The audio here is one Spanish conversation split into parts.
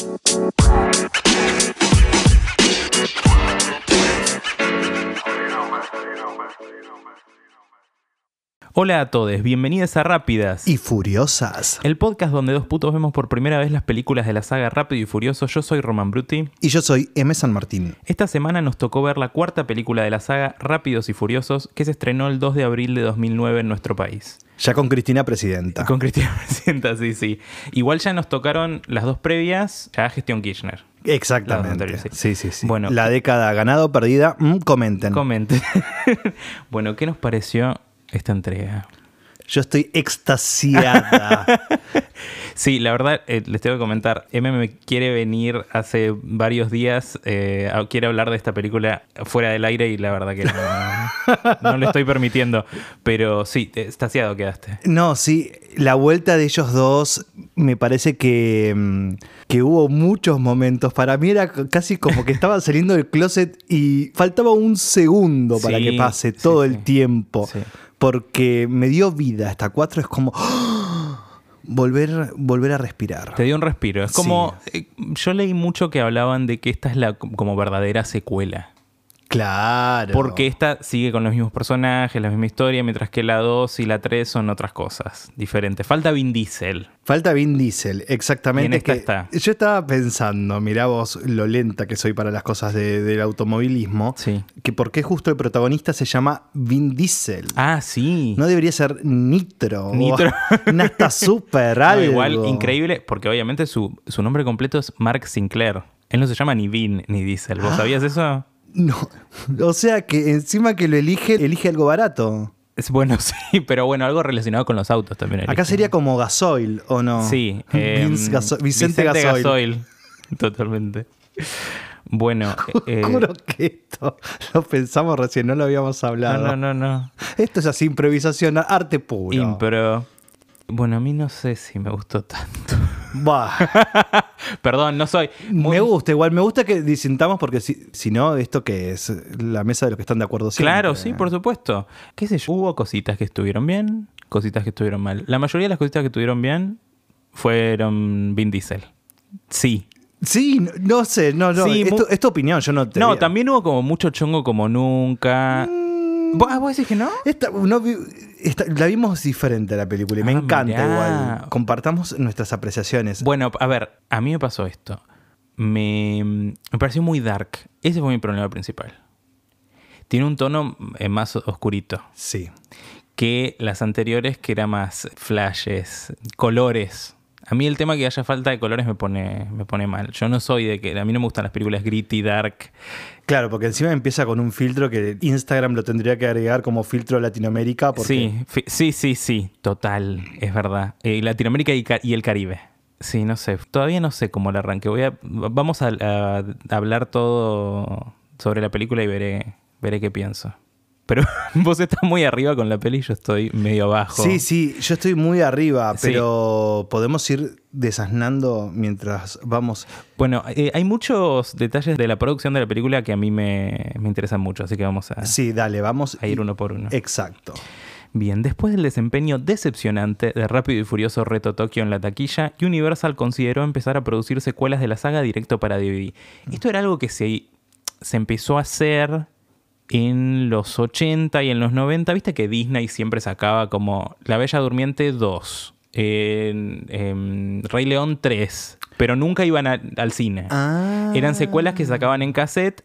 Bye. Hola a todos, bienvenidos a Rápidas. Y furiosas. El podcast donde dos putos vemos por primera vez las películas de la saga Rápido y Furioso. Yo soy Roman Bruti. Y yo soy M. San Martín. Esta semana nos tocó ver la cuarta película de la saga Rápidos y Furiosos que se estrenó el 2 de abril de 2009 en nuestro país. Ya con Cristina Presidenta. Con Cristina Presidenta, sí, sí. Igual ya nos tocaron las dos previas, ya gestión Kirchner. Exactamente. Sí, sí, sí. Bueno, la década ganada o perdida, mm, comenten. Comenten. bueno, ¿qué nos pareció esta entrega? Yo estoy extasiada. sí, la verdad, eh, les tengo que comentar. M me quiere venir hace varios días, eh, quiere hablar de esta película fuera del aire y la verdad que no, le estoy permitiendo. Pero sí, extasiado quedaste. No, sí, la vuelta de ellos dos me parece que, mm, que hubo muchos momentos. Para mí era casi como que estaban saliendo del closet y faltaba un segundo para que pase todo el tiempo porque me dio vida. Hasta cuatro es como volver, volver a respirar. Te dio un respiro. Es como. Eh, yo leí mucho que hablaban de que esta es la como verdadera secuela. Claro. Porque esta sigue con los mismos personajes, la misma historia, mientras que la 2 y la 3 son otras cosas diferentes. Falta Vin Diesel. Falta Vin Diesel, exactamente. esta está. Yo estaba pensando, mirá vos lo lenta que soy para las cosas del automovilismo, sí. que por qué justo el protagonista se llama Vin Diesel. Ah, sí. No debería ser Nitro. Nitro. Nasta súper algo. igual, increíble, porque obviamente su, su nombre completo es Mark Sinclair. Él no se llama ni Vin ni Diesel. ¿Vos ah. sabías eso? No. O sea que encima que lo elige, elige algo barato. Es bueno, sí, pero bueno, algo relacionado con los autos también. Acá sería como gasoil, ¿o no? Sí. Em, Vicente, gasoil. Totalmente. Bueno. Eh, Juro que esto lo pensamos recién, no lo habíamos hablado. No, no, no, no. Esto es así, improvisación, arte puro. Impro. Bueno, a mí no sé si me gustó tanto. Bah. Perdón, no soy. Me gusta, igual me gusta que disintamos porque si, no, esto que es la mesa de los que están de acuerdo siempre. Claro, sí, por supuesto. ¿Qué sé yo? Hubo cositas que estuvieron bien, cositas que estuvieron mal. La mayoría de las cositas que estuvieron bien fueron Vin Diesel. Sí. Sí, no, sé, no, no. es, tu, opinión, yo no te. No, también hubo como mucho chongo como nunca. Mm. ¿Vos decís que no? no la vimos diferente la película y me ah, encanta igual. Compartamos nuestras apreciaciones. Bueno, a ver, a mí me pasó esto. Me, me pareció muy dark. Ese fue mi problema principal. Tiene un tono eh, más oscurito. Sí. Que las anteriores, que era más flashes, colores. A mí el tema que haya falta de colores me pone, me pone mal. Yo no soy de que. A mí no me gustan las películas gritty, dark. Claro, porque encima empieza con un filtro que Instagram lo tendría que agregar como filtro Latinoamérica. Sí, sí, sí, sí, total, es verdad. Eh, Latinoamérica y, el Caribe. Sí, no sé. Todavía no sé cómo la arranque. Vamos a, a hablar todo sobre la película y veré, veré qué pienso. Pero vos estás muy arriba con la peli y yo estoy medio abajo. Sí, sí, yo estoy muy arriba, pero podemos ir desasnando mientras vamos. Bueno, eh, hay muchos detalles de la producción de la película que a mí me, interesan mucho, así que vamos a. Sí, dale, vamos a ir uno por uno. Exacto. Bien, después del desempeño decepcionante de Rápido y Furioso Reto Tokio en la taquilla, Universal consideró empezar a producir secuelas de la saga directo para DVD. Esto era algo que se, se empezó a hacer en los 80 y en los 90, viste que Disney siempre sacaba como La Bella Durmiente 2, en, Rey León 3, pero nunca iban al cine. Ah. Eran secuelas que sacaban en cassette,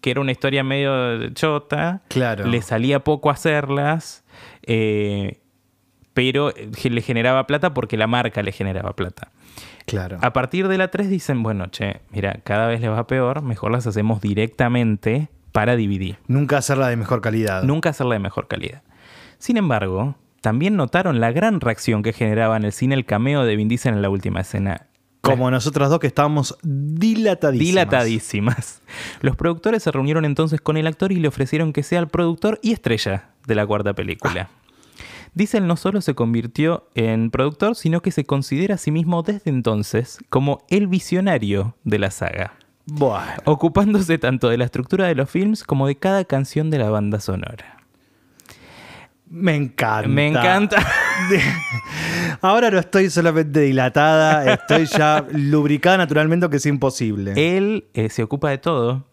que era una historia medio chota. Claro. Le salía poco hacerlas, eh, pero le generaba plata porque la marca le generaba plata. Claro. A partir de la 3 dicen, bueno, che, mira, cada vez le va peor, mejor las hacemos directamente para dividir. Nunca hacerla de mejor calidad. Nunca hacerla de mejor calidad. Sin embargo, también notaron la gran reacción que generaba en el cine el cameo de Vin Diesel en la última escena. Como nosotras dos que estábamos dilatadísimas. Dilatadísimas. Los productores se reunieron entonces con el actor y le ofrecieron que sea el productor y estrella de la cuarta película. Ah. Diesel no solo se convirtió en productor, sino que se considera a sí mismo desde entonces como el visionario de la saga. Ocupándose tanto de la estructura de los films como de cada canción de la banda sonora. Me encanta. Me encanta. ahora no estoy solamente dilatada, estoy ya lubricada naturalmente, que es imposible. Él eh, se ocupa de todo.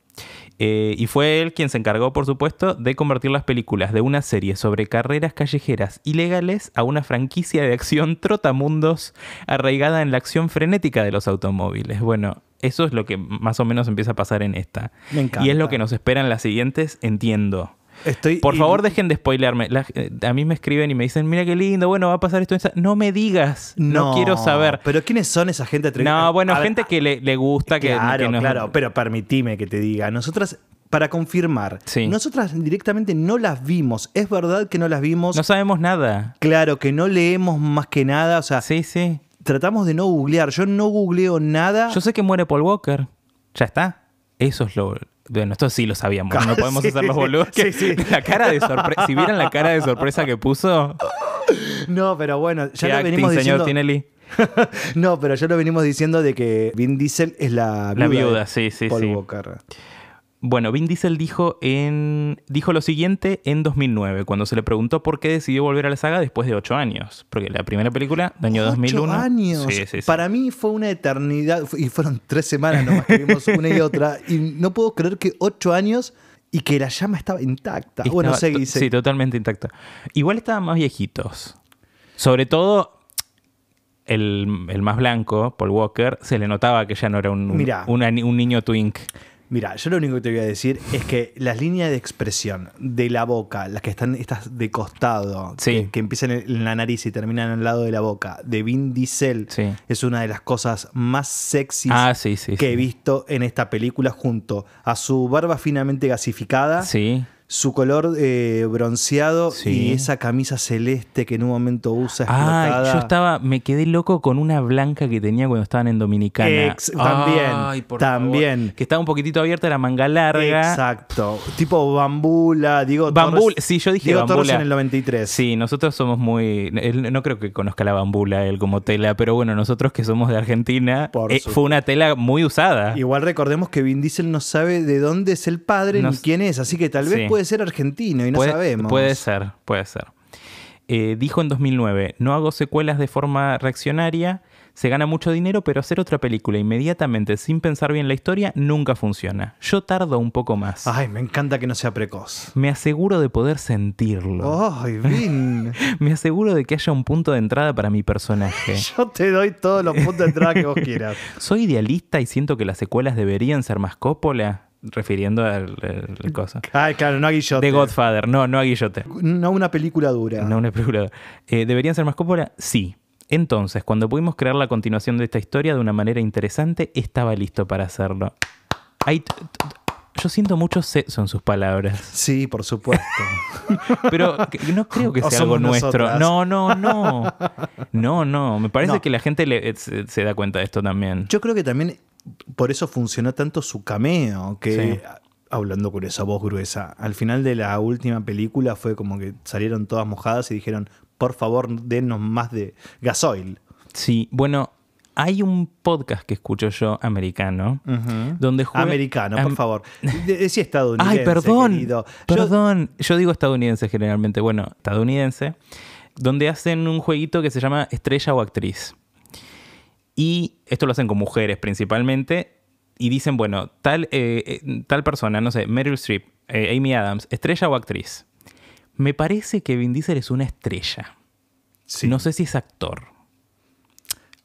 eh, y fue él quien se encargó, por supuesto, de convertir las películas de una serie sobre carreras callejeras ilegales a una franquicia de acción trotamundos arraigada en la acción frenética de los automóviles. Bueno, eso es lo que más o menos empieza a pasar en esta. Me encanta. Y es lo que nos espera en las siguientes, entiendo. Estoy Por y- favor, dejen de spoilearme. La- eh, a mí me escriben y me dicen, mira qué lindo, bueno, va a pasar esto. esta-". No me digas, no, quiero saber. Pero ¿quiénes son esa gente atrevida? No, bueno, A ver, gente que le, le gusta, que, Claro, que claro, pero permitime que te diga. Nosotras, para confirmar, Sí. nosotras directamente no las vimos. Es verdad que no las vimos. no sabemos nada. Claro, que no leemos más que nada. O sea, Sí, sí. Tratamos de no googlear. Yo no googleo nada. Yo sé que muere Paul Walker. Ya está. Eso es lo. Bueno, esto sí lo sabíamos. No podemos Sí, hacer los boludos. que- sí, sí. La cara de sorpresa. Si vieran la cara de sorpresa que puso. No, pero bueno, ya lo acting, venimos señor diciendo. Tinelli. no, pero ya lo venimos diciendo de que Vin Diesel es la La viuda, de viuda, sí, sí, Paul sí. Walker. Bueno, Vin Diesel dijo, en, dijo lo siguiente en 2009, cuando se le preguntó por qué decidió volver a la saga después de ocho años. Porque la primera película, del año Ocho 2001. años. Sí, sí, sí. Para mí fue una eternidad. Y fueron tres semanas nomás que vimos una y otra. Y no puedo creer que ocho años y que la llama estaba intacta. Estaba bueno, seguí, seguí. Sí, totalmente intacta. Igual estaban más viejitos. Sobre todo el, el más blanco, Paul Walker, se le notaba que ya no era un niño twink. Mira, yo lo único que te voy a decir es que las líneas de expresión de la boca, las que están estas de costado, Sí. que, que empiezan en la nariz y terminan al lado de la boca, de Vin Diesel, Sí. es una de las cosas más sexys Ah, sí, que he visto en esta película junto a su barba finamente gasificada, Sí. Su color eh, bronceado Sí. y esa camisa celeste que en un momento usa Ah, explotada. yo estaba, me quedé loco con una blanca que tenía cuando estaban en Dominicana. Ex- también, Ay, por también. favor. Que estaba un poquitito abierta, la manga larga. Exacto. Tipo Bambula, digo Bambula, sí, yo dije Diego Torres Bambula. en el 93. Sí, nosotros somos muy. no creo que conozca la bambula él como tela, pero bueno, nosotros que somos de Argentina, eh, fue una tela muy usada. Igual recordemos que Vin Diesel no sabe de dónde es el padre ni quién es, así que tal vez Sí. puede ser argentino y no puede, sabemos. Puede ser, puede ser. Eh, dijo en 2009, no hago secuelas de forma reaccionaria, se gana mucho dinero, pero hacer otra película inmediatamente sin pensar bien la historia nunca funciona. Yo tardo un poco más. Ay, me encanta que no sea precoz. Me aseguro de poder sentirlo. Ay, Vin. Me aseguro de que haya un punto de entrada para mi personaje. Yo te doy todos los puntos de entrada que vos quieras. Soy idealista y siento que las secuelas deberían ser más cópola, refiriendo al, al- al cosa. Ay, claro, no a Guillote. De Godfather, no, no a Guillote. No una película dura. No una película. Eh, ¿Deberían ser más cópola? Sí. Entonces, cuando pudimos crear la continuación de esta historia de una manera interesante, estaba listo para hacerlo. Yo siento mucho sexo en sus palabras, Sí, por supuesto. pero no creo que sea algo nuestro. nosotras. No, no, no. No, no. Me parece No. que la gente le- eh, se, se da cuenta de esto también. Yo creo que también por eso funcionó tanto su cameo, que Sí. hablando con esa voz gruesa, al final de la última película fue como que salieron todas mojadas y dijeron, por favor, denos más de gasoil. Sí, bueno, hay un podcast que escucho yo, americano, donde juega- Americano, por Am- favor. De- Decía estadounidense. Ay, perdón. querido. Yo- Perdón. Yo, digo estadounidense generalmente. Bueno, estadounidense. Donde hacen un jueguito que se llama Estrella o Actriz. Y esto lo hacen con mujeres principalmente. Y dicen, bueno, tal, eh, eh, tal persona, no sé, Meryl Streep, eh, Amy Adams, estrella o actriz. Me parece que Vin Diesel es una estrella. sí. No sé si es actor.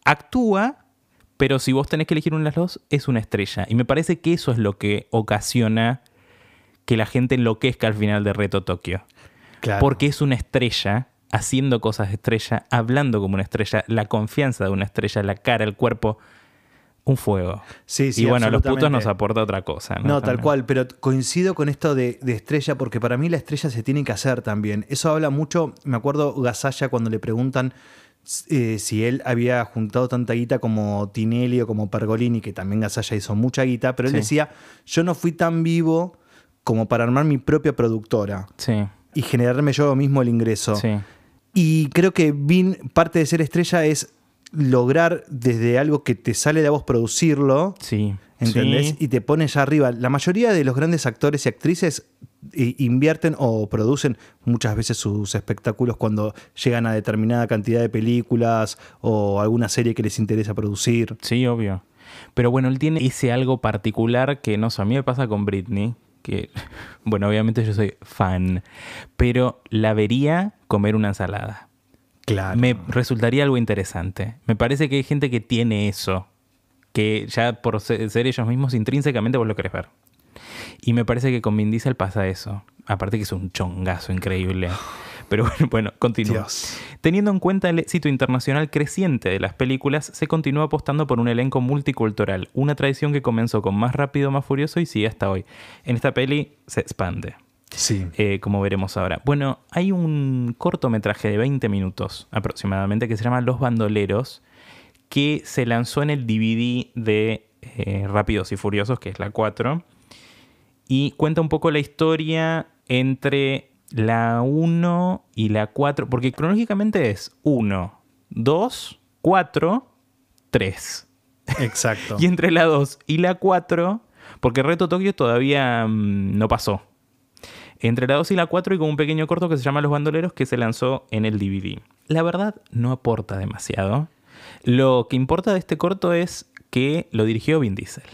Actúa, pero si vos tenés que elegir una de las dos, es una estrella. Y me parece que eso es lo que ocasiona que la gente enloquezca al final de Reto Tokio. Claro. Porque es una estrella, haciendo cosas de estrella, hablando como una estrella, la confianza de una estrella, la cara, el cuerpo, un fuego. Sí, sí, y bueno, a los putos nos aporta otra cosa. No, No, tal cual, pero coincido con esto de, de estrella, porque para mí la estrella se tiene que hacer también. Eso habla mucho, me acuerdo Gasalla cuando le preguntan eh, si él había juntado tanta guita como Tinelli o como Pergolini, que también Gasalla hizo mucha guita, pero él Sí. decía, yo no fui tan vivo como para armar mi propia productora Sí, y generarme yo mismo el ingreso. sí. Y creo que Vin, parte de ser estrella es lograr desde algo que te sale de a vos producirlo, Sí. ¿Entendés? Sí. Y te pones ya arriba. La mayoría de los grandes actores y actrices eh, invierten o producen muchas veces sus espectáculos cuando llegan a determinada cantidad de películas o alguna serie que les interesa producir. Sí, obvio. Pero bueno, él tiene ese algo particular que no sé, a mí me pasa con Britney, que, bueno, obviamente yo soy fan, pero la vería comer una ensalada. Claro. Me resultaría algo interesante. Me parece que hay gente que tiene eso, que ya por se- ser ellos mismos intrínsecamente vos lo querés ver. Y me parece que con Vin Diesel pasa eso. Aparte que es un chongazo increíble. Pero bueno, bueno, continúo. Dios. Teniendo en cuenta el éxito internacional creciente de las películas, se continúa apostando por un elenco multicultural, una tradición que comenzó con Más Rápido, Más Furioso y sigue hasta hoy. En esta peli se expande, Sí. eh, como veremos ahora. Bueno, hay un cortometraje de 20 minutos aproximadamente que se llama Los Bandoleros, que se lanzó en el DVD de eh, Rápidos y Furiosos, que es la 4, y cuenta un poco la historia entre la 1 y la 4, porque cronológicamente es 1, 2, 4, 3. Exacto. Y entre la 2 y la 4, porque Reto Tokio todavía mm, no pasó. Entre la 2 y la 4 hay como un pequeño corto que se llama Los Bandoleros que se lanzó en el DVD. La verdad no aporta demasiado. Lo que importa de este corto es que lo dirigió Vin Diesel.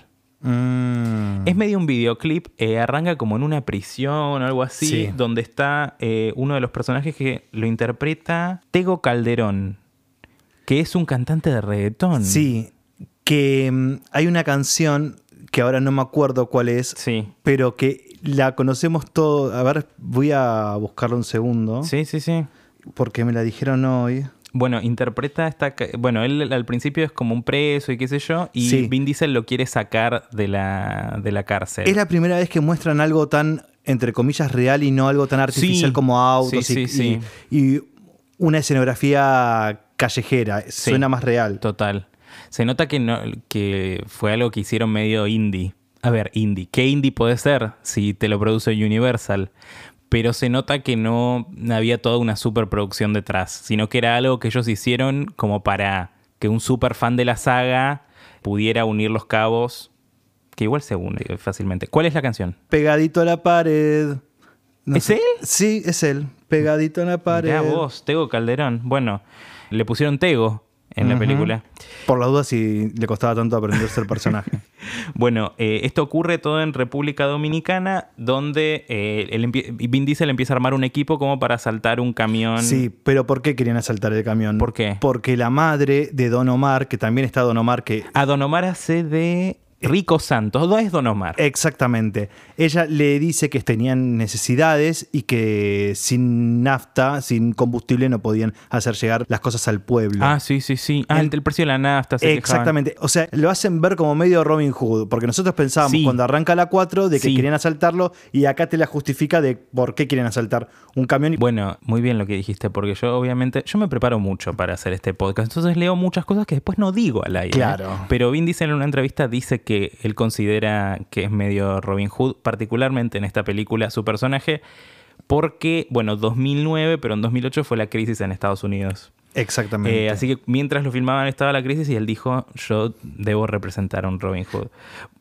Mm. Es medio un videoclip, eh, arranca como en una prisión o algo así, Sí. donde está eh, uno de los personajes que lo interpreta Tego Calderón, que es un cantante de reggaetón. Sí, que mm, hay una canción que ahora no me acuerdo cuál es, Sí. pero que la conocemos todos. A ver, voy a buscarla un segundo, Sí, sí, sí. porque me la dijeron hoy. Bueno, interpreta esta. Bueno, él al principio es como un preso y qué sé yo, y Sí. Vin Diesel lo quiere sacar de la, de la cárcel. Es la primera vez que muestran algo tan, entre comillas, real y no algo tan artificial Sí. como autos Sí, y, y- y una escenografía callejera. Suena más real. Total. Se nota que, no, que fue algo que hicieron medio indie. A ver, indie. ¿Qué indie puede ser si te lo produce Universal? Pero se nota que no había toda una superproducción detrás, sino que era algo que ellos hicieron como para que un super fan de la saga pudiera unir los cabos, que igual se une fácilmente. ¿Cuál es la canción? Pegadito a la pared. No ¿Es sé. él? Sí, es él. Pegadito a la pared. Ya vos, Tego Calderón. Bueno, le pusieron Tego en la película. Por las dudas si le costaba tanto aprenderse el personaje. Bueno, eh, esto ocurre todo en República Dominicana, donde eh, él empie- Vin Diesel empieza a armar un equipo como para asaltar un camión. Sí, pero ¿por qué querían asaltar el camión? ¿Por qué? Porque la madre de Don Omar, que también está Don Omar, que A Don Omar hace de Rico Santos. ¿Dónde es Don Omar? Exactamente. Ella le dice que tenían necesidades y que sin nafta, sin combustible, no podían hacer llegar las cosas al pueblo. ah, sí, sí, sí. Ah, el, precio de la nafta. se quejaban. Exactamente. O sea, lo hacen ver como medio Robin Hood, porque nosotros pensábamos Sí. cuando arranca la 4 de que Sí. querían asaltarlo y acá te la justifica de por qué quieren asaltar un camión. Bueno, muy bien lo que dijiste, porque yo obviamente, yo me preparo mucho para hacer este podcast, entonces leo muchas cosas que después no digo al aire. Claro. Pero Vin Diesel en una entrevista dice que él considera que es medio Robin Hood, particularmente en esta película, su personaje, porque, bueno, 2009, pero en 2008 fue la crisis en Estados Unidos. Exactamente. Eh, así que mientras lo filmaban estaba la crisis y él dijo, yo debo representar a un Robin Hood.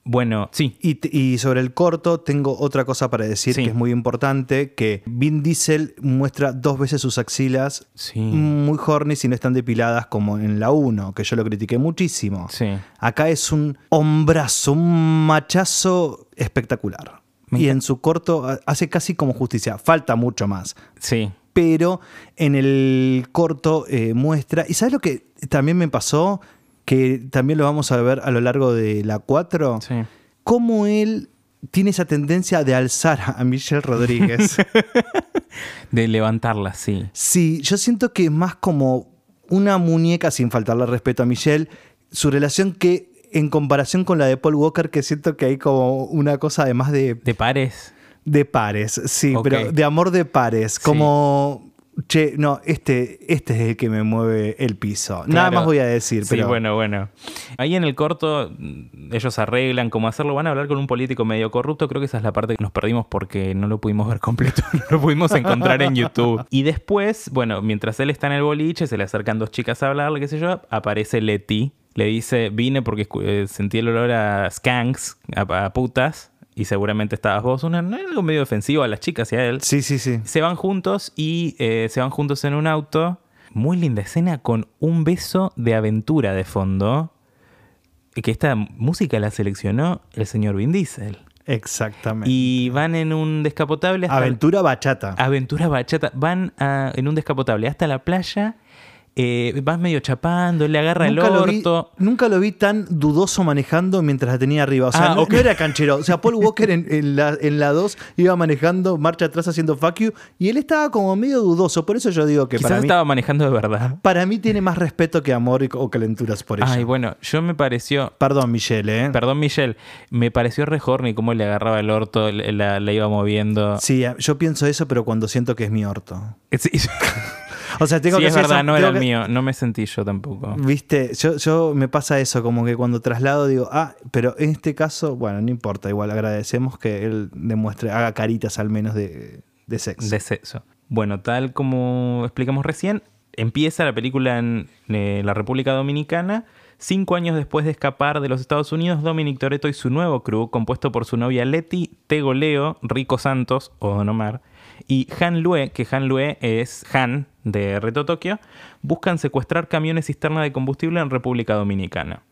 Bueno, sí, Y, sobre el corto tengo otra cosa para decir Sí. que es muy importante, que Vin Diesel muestra dos veces sus axilas sí, muy horny si no están depiladas como en la 1, que yo lo critiqué muchísimo. sí. Acá es un hombrazo, un machazo espectacular. Me Y en su corto ha- hace casi como justicia. Falta mucho más. Sí, Pero en el corto eh, muestra. ¿Y sabes lo que también me pasó? Que también lo vamos a ver a lo largo de la 4. sí. Cómo él tiene esa tendencia de alzar a Michelle Rodríguez. De levantarla, sí. Sí, yo siento que es más como una muñeca, sin faltarle respeto a Michelle, su relación que en comparación con la de Paul Walker, que siento que hay como una cosa además de, ¿De pares? De pares, sí, pero de amor de pares, como, che, no, este, este es el que me mueve el piso. Nada más voy a decir, Sí, pero bueno, bueno. Ahí en el corto mm, ellos arreglan cómo hacerlo. Van a hablar con un político medio corrupto. Creo que esa es la parte que nos perdimos porque no lo pudimos ver completo. no lo pudimos encontrar en YouTube. Y después, bueno, mientras él está en el boliche, se le acercan dos chicas a hablarle, qué sé yo, aparece Leti. Le dice, vine porque eh, sentí el olor a skanks, a, a putas. Y seguramente estabas vos, una, algo medio ofensivo a las chicas y a él. Sí, sí, sí. Se van juntos y eh, se van juntos en un auto. Muy linda escena con un beso de aventura de fondo. Que esta música la seleccionó el señor Vin Diesel. Exactamente. Y van en un descapotable hasta Aventura bachata. Aventura bachata. Van a- en un descapotable hasta la playa. Eh, vas medio chapando, le agarra Nunca el lo, vi, orto. nunca lo vi tan dudoso manejando mientras la tenía arriba. O sea, Ah, no, ok. no era canchero. O sea, Paul Walker en, en la, en la 2 iba manejando, marcha atrás haciendo fuck you. Y él estaba como medio dudoso. Por eso yo digo que Quizás para mí, estaba manejando de verdad. para mí tiene más respeto que amor y- o calenturas por ella. Ay, bueno, yo me pareció. Perdón, Michelle, ¿eh? Perdón, Michelle. Me pareció re horny cómo le agarraba el orto, la, la iba moviendo. Sí, yo pienso eso, pero cuando siento que es mi orto. Sí, O sea, tengo sí, que es verdad, eso- no era el que- mío. No me sentí yo tampoco. Viste, yo, yo me pasa eso, como que cuando traslado digo, ah, pero en este caso, bueno, no importa, igual agradecemos que él demuestre, haga caritas al menos de, de sexo. De sexo. Bueno, tal como explicamos recién, empieza la película en eh, la República Dominicana. Cinco años después de escapar de los Estados Unidos, Dominic Toretto y su nuevo crew, compuesto por su novia Leti, Tego Leo, Rico Santos o Don Omar, y Han Lue, que Han Lue es Han de Reto Tokio, buscan secuestrar camiones cisterna de combustible en República Dominicana.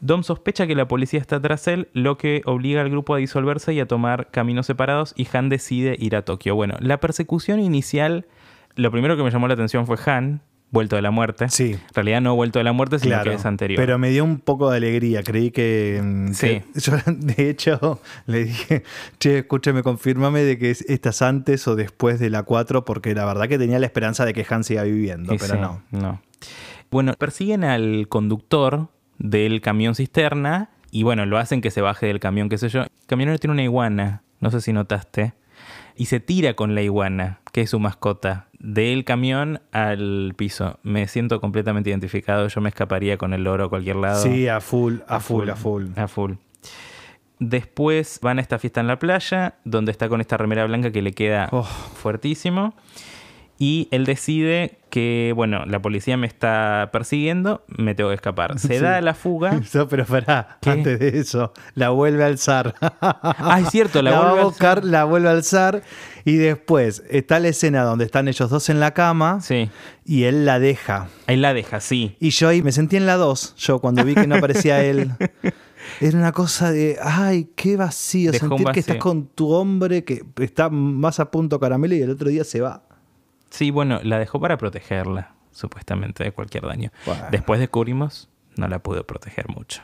Dom sospecha que la policía está tras él, lo que obliga al grupo a disolverse y a tomar caminos separados y Han decide ir a Tokio. Bueno, la persecución inicial, lo primero que me llamó la atención fue Han, vuelto de la muerte. Sí. En realidad no vuelto de la muerte, sino Claro, que es anterior. pero me dio un poco de alegría. Creí que. mm, Sí. que- yo, de hecho, le dije, che, escúchame, confírmame de que es- estás antes o después de la 4, porque la verdad que tenía la esperanza de que Han siga viviendo, Y pero sí, no. no. Bueno, persiguen al conductor del camión cisterna y bueno, lo hacen que se baje del camión, qué sé yo. El camionero tiene una iguana, no sé si notaste, y se tira con la iguana, que es su mascota, del camión al piso. Me siento completamente identificado, yo me escaparía con el loro a cualquier lado. Sí, a full, a full, a full. A full. Después van a esta fiesta en la playa, donde está con esta remera blanca que le queda Oh. fuertísimo. Y él decide que, bueno, la policía me está persiguiendo, me tengo que escapar. Se Sí. da la fuga. No, pero pará, ¿Qué? antes de eso, la vuelve a alzar. Ah, es cierto, la, la, va vuelve a a buscar, alzar. la vuelve a alzar y después está la escena donde están ellos dos en la cama Sí, y él la deja. ahí la deja, sí. Y yo ahí me sentí en la 2, yo cuando vi que no aparecía él. Era una cosa de, ay, qué vacío, Dejó sentir que estás con tu hombre que está más a punto caramelo y el otro día se va. Sí, bueno, la dejó para protegerla, supuestamente, de cualquier daño. Bueno. Después descubrimos, no la pudo proteger mucho.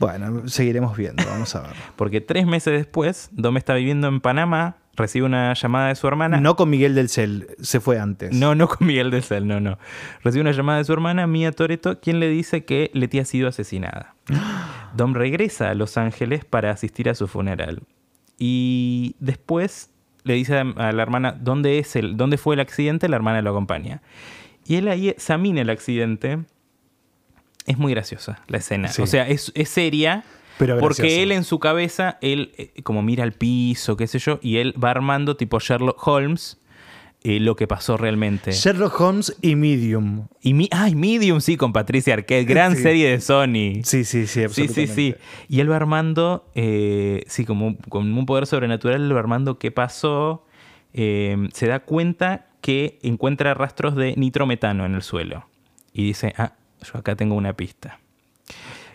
Bueno, seguiremos viendo, vamos a ver. Porque tres meses después, Dom está viviendo en Panamá, recibe una llamada de su hermana. No con Miguel del Cel, se fue antes. No, no con Miguel de Cel, no, no. Recibe una llamada de su hermana, Mia Toreto, quien le dice que Leti ha sido asesinada. Dom regresa a Los Ángeles para asistir a su funeral. Y después le dice a la hermana dónde, es el, dónde fue el accidente, la hermana lo acompaña. Y él ahí examina el accidente. Es muy graciosa la escena. Sí. O sea, es, es seria. Pero porque él en su cabeza, él eh, como mira al piso, qué sé yo, y él va armando tipo Sherlock Holmes eh, lo que pasó realmente. Sherlock Holmes y Medium. Y mi, ay, Medium, sí, con Patricia Arquette, gran Sí. serie de Sony. Sí, sí, sí, Sí, absolutamente. sí, sí. Y él va armando, eh, sí, como con un poder sobrenatural, él va armando qué pasó. Eh, se da cuenta que encuentra rastros de nitrometano en el suelo. Y dice, ah, yo acá tengo una pista.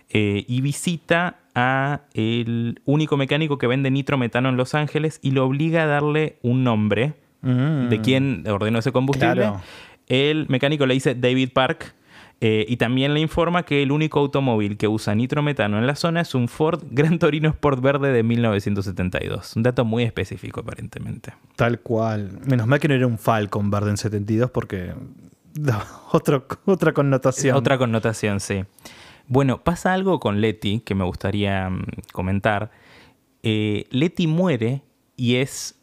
Eh, y visita a el único mecánico que vende nitrometano en Los Ángeles y lo obliga a darle un nombre Mm. de quién ordenó ese combustible. Claro. El mecánico le dice David Park eh, y también le informa que el único automóvil que usa nitrometano en la zona es un Ford Gran Torino Sport Verde de 1972. Un dato muy específico aparentemente. Tal cual. Menos mal que no era un Falcon verde en 72 porque otro, otra connotación. Otra connotación, sí. Bueno, pasa algo con Letty que me gustaría mm, comentar. Eh, Letty muere y es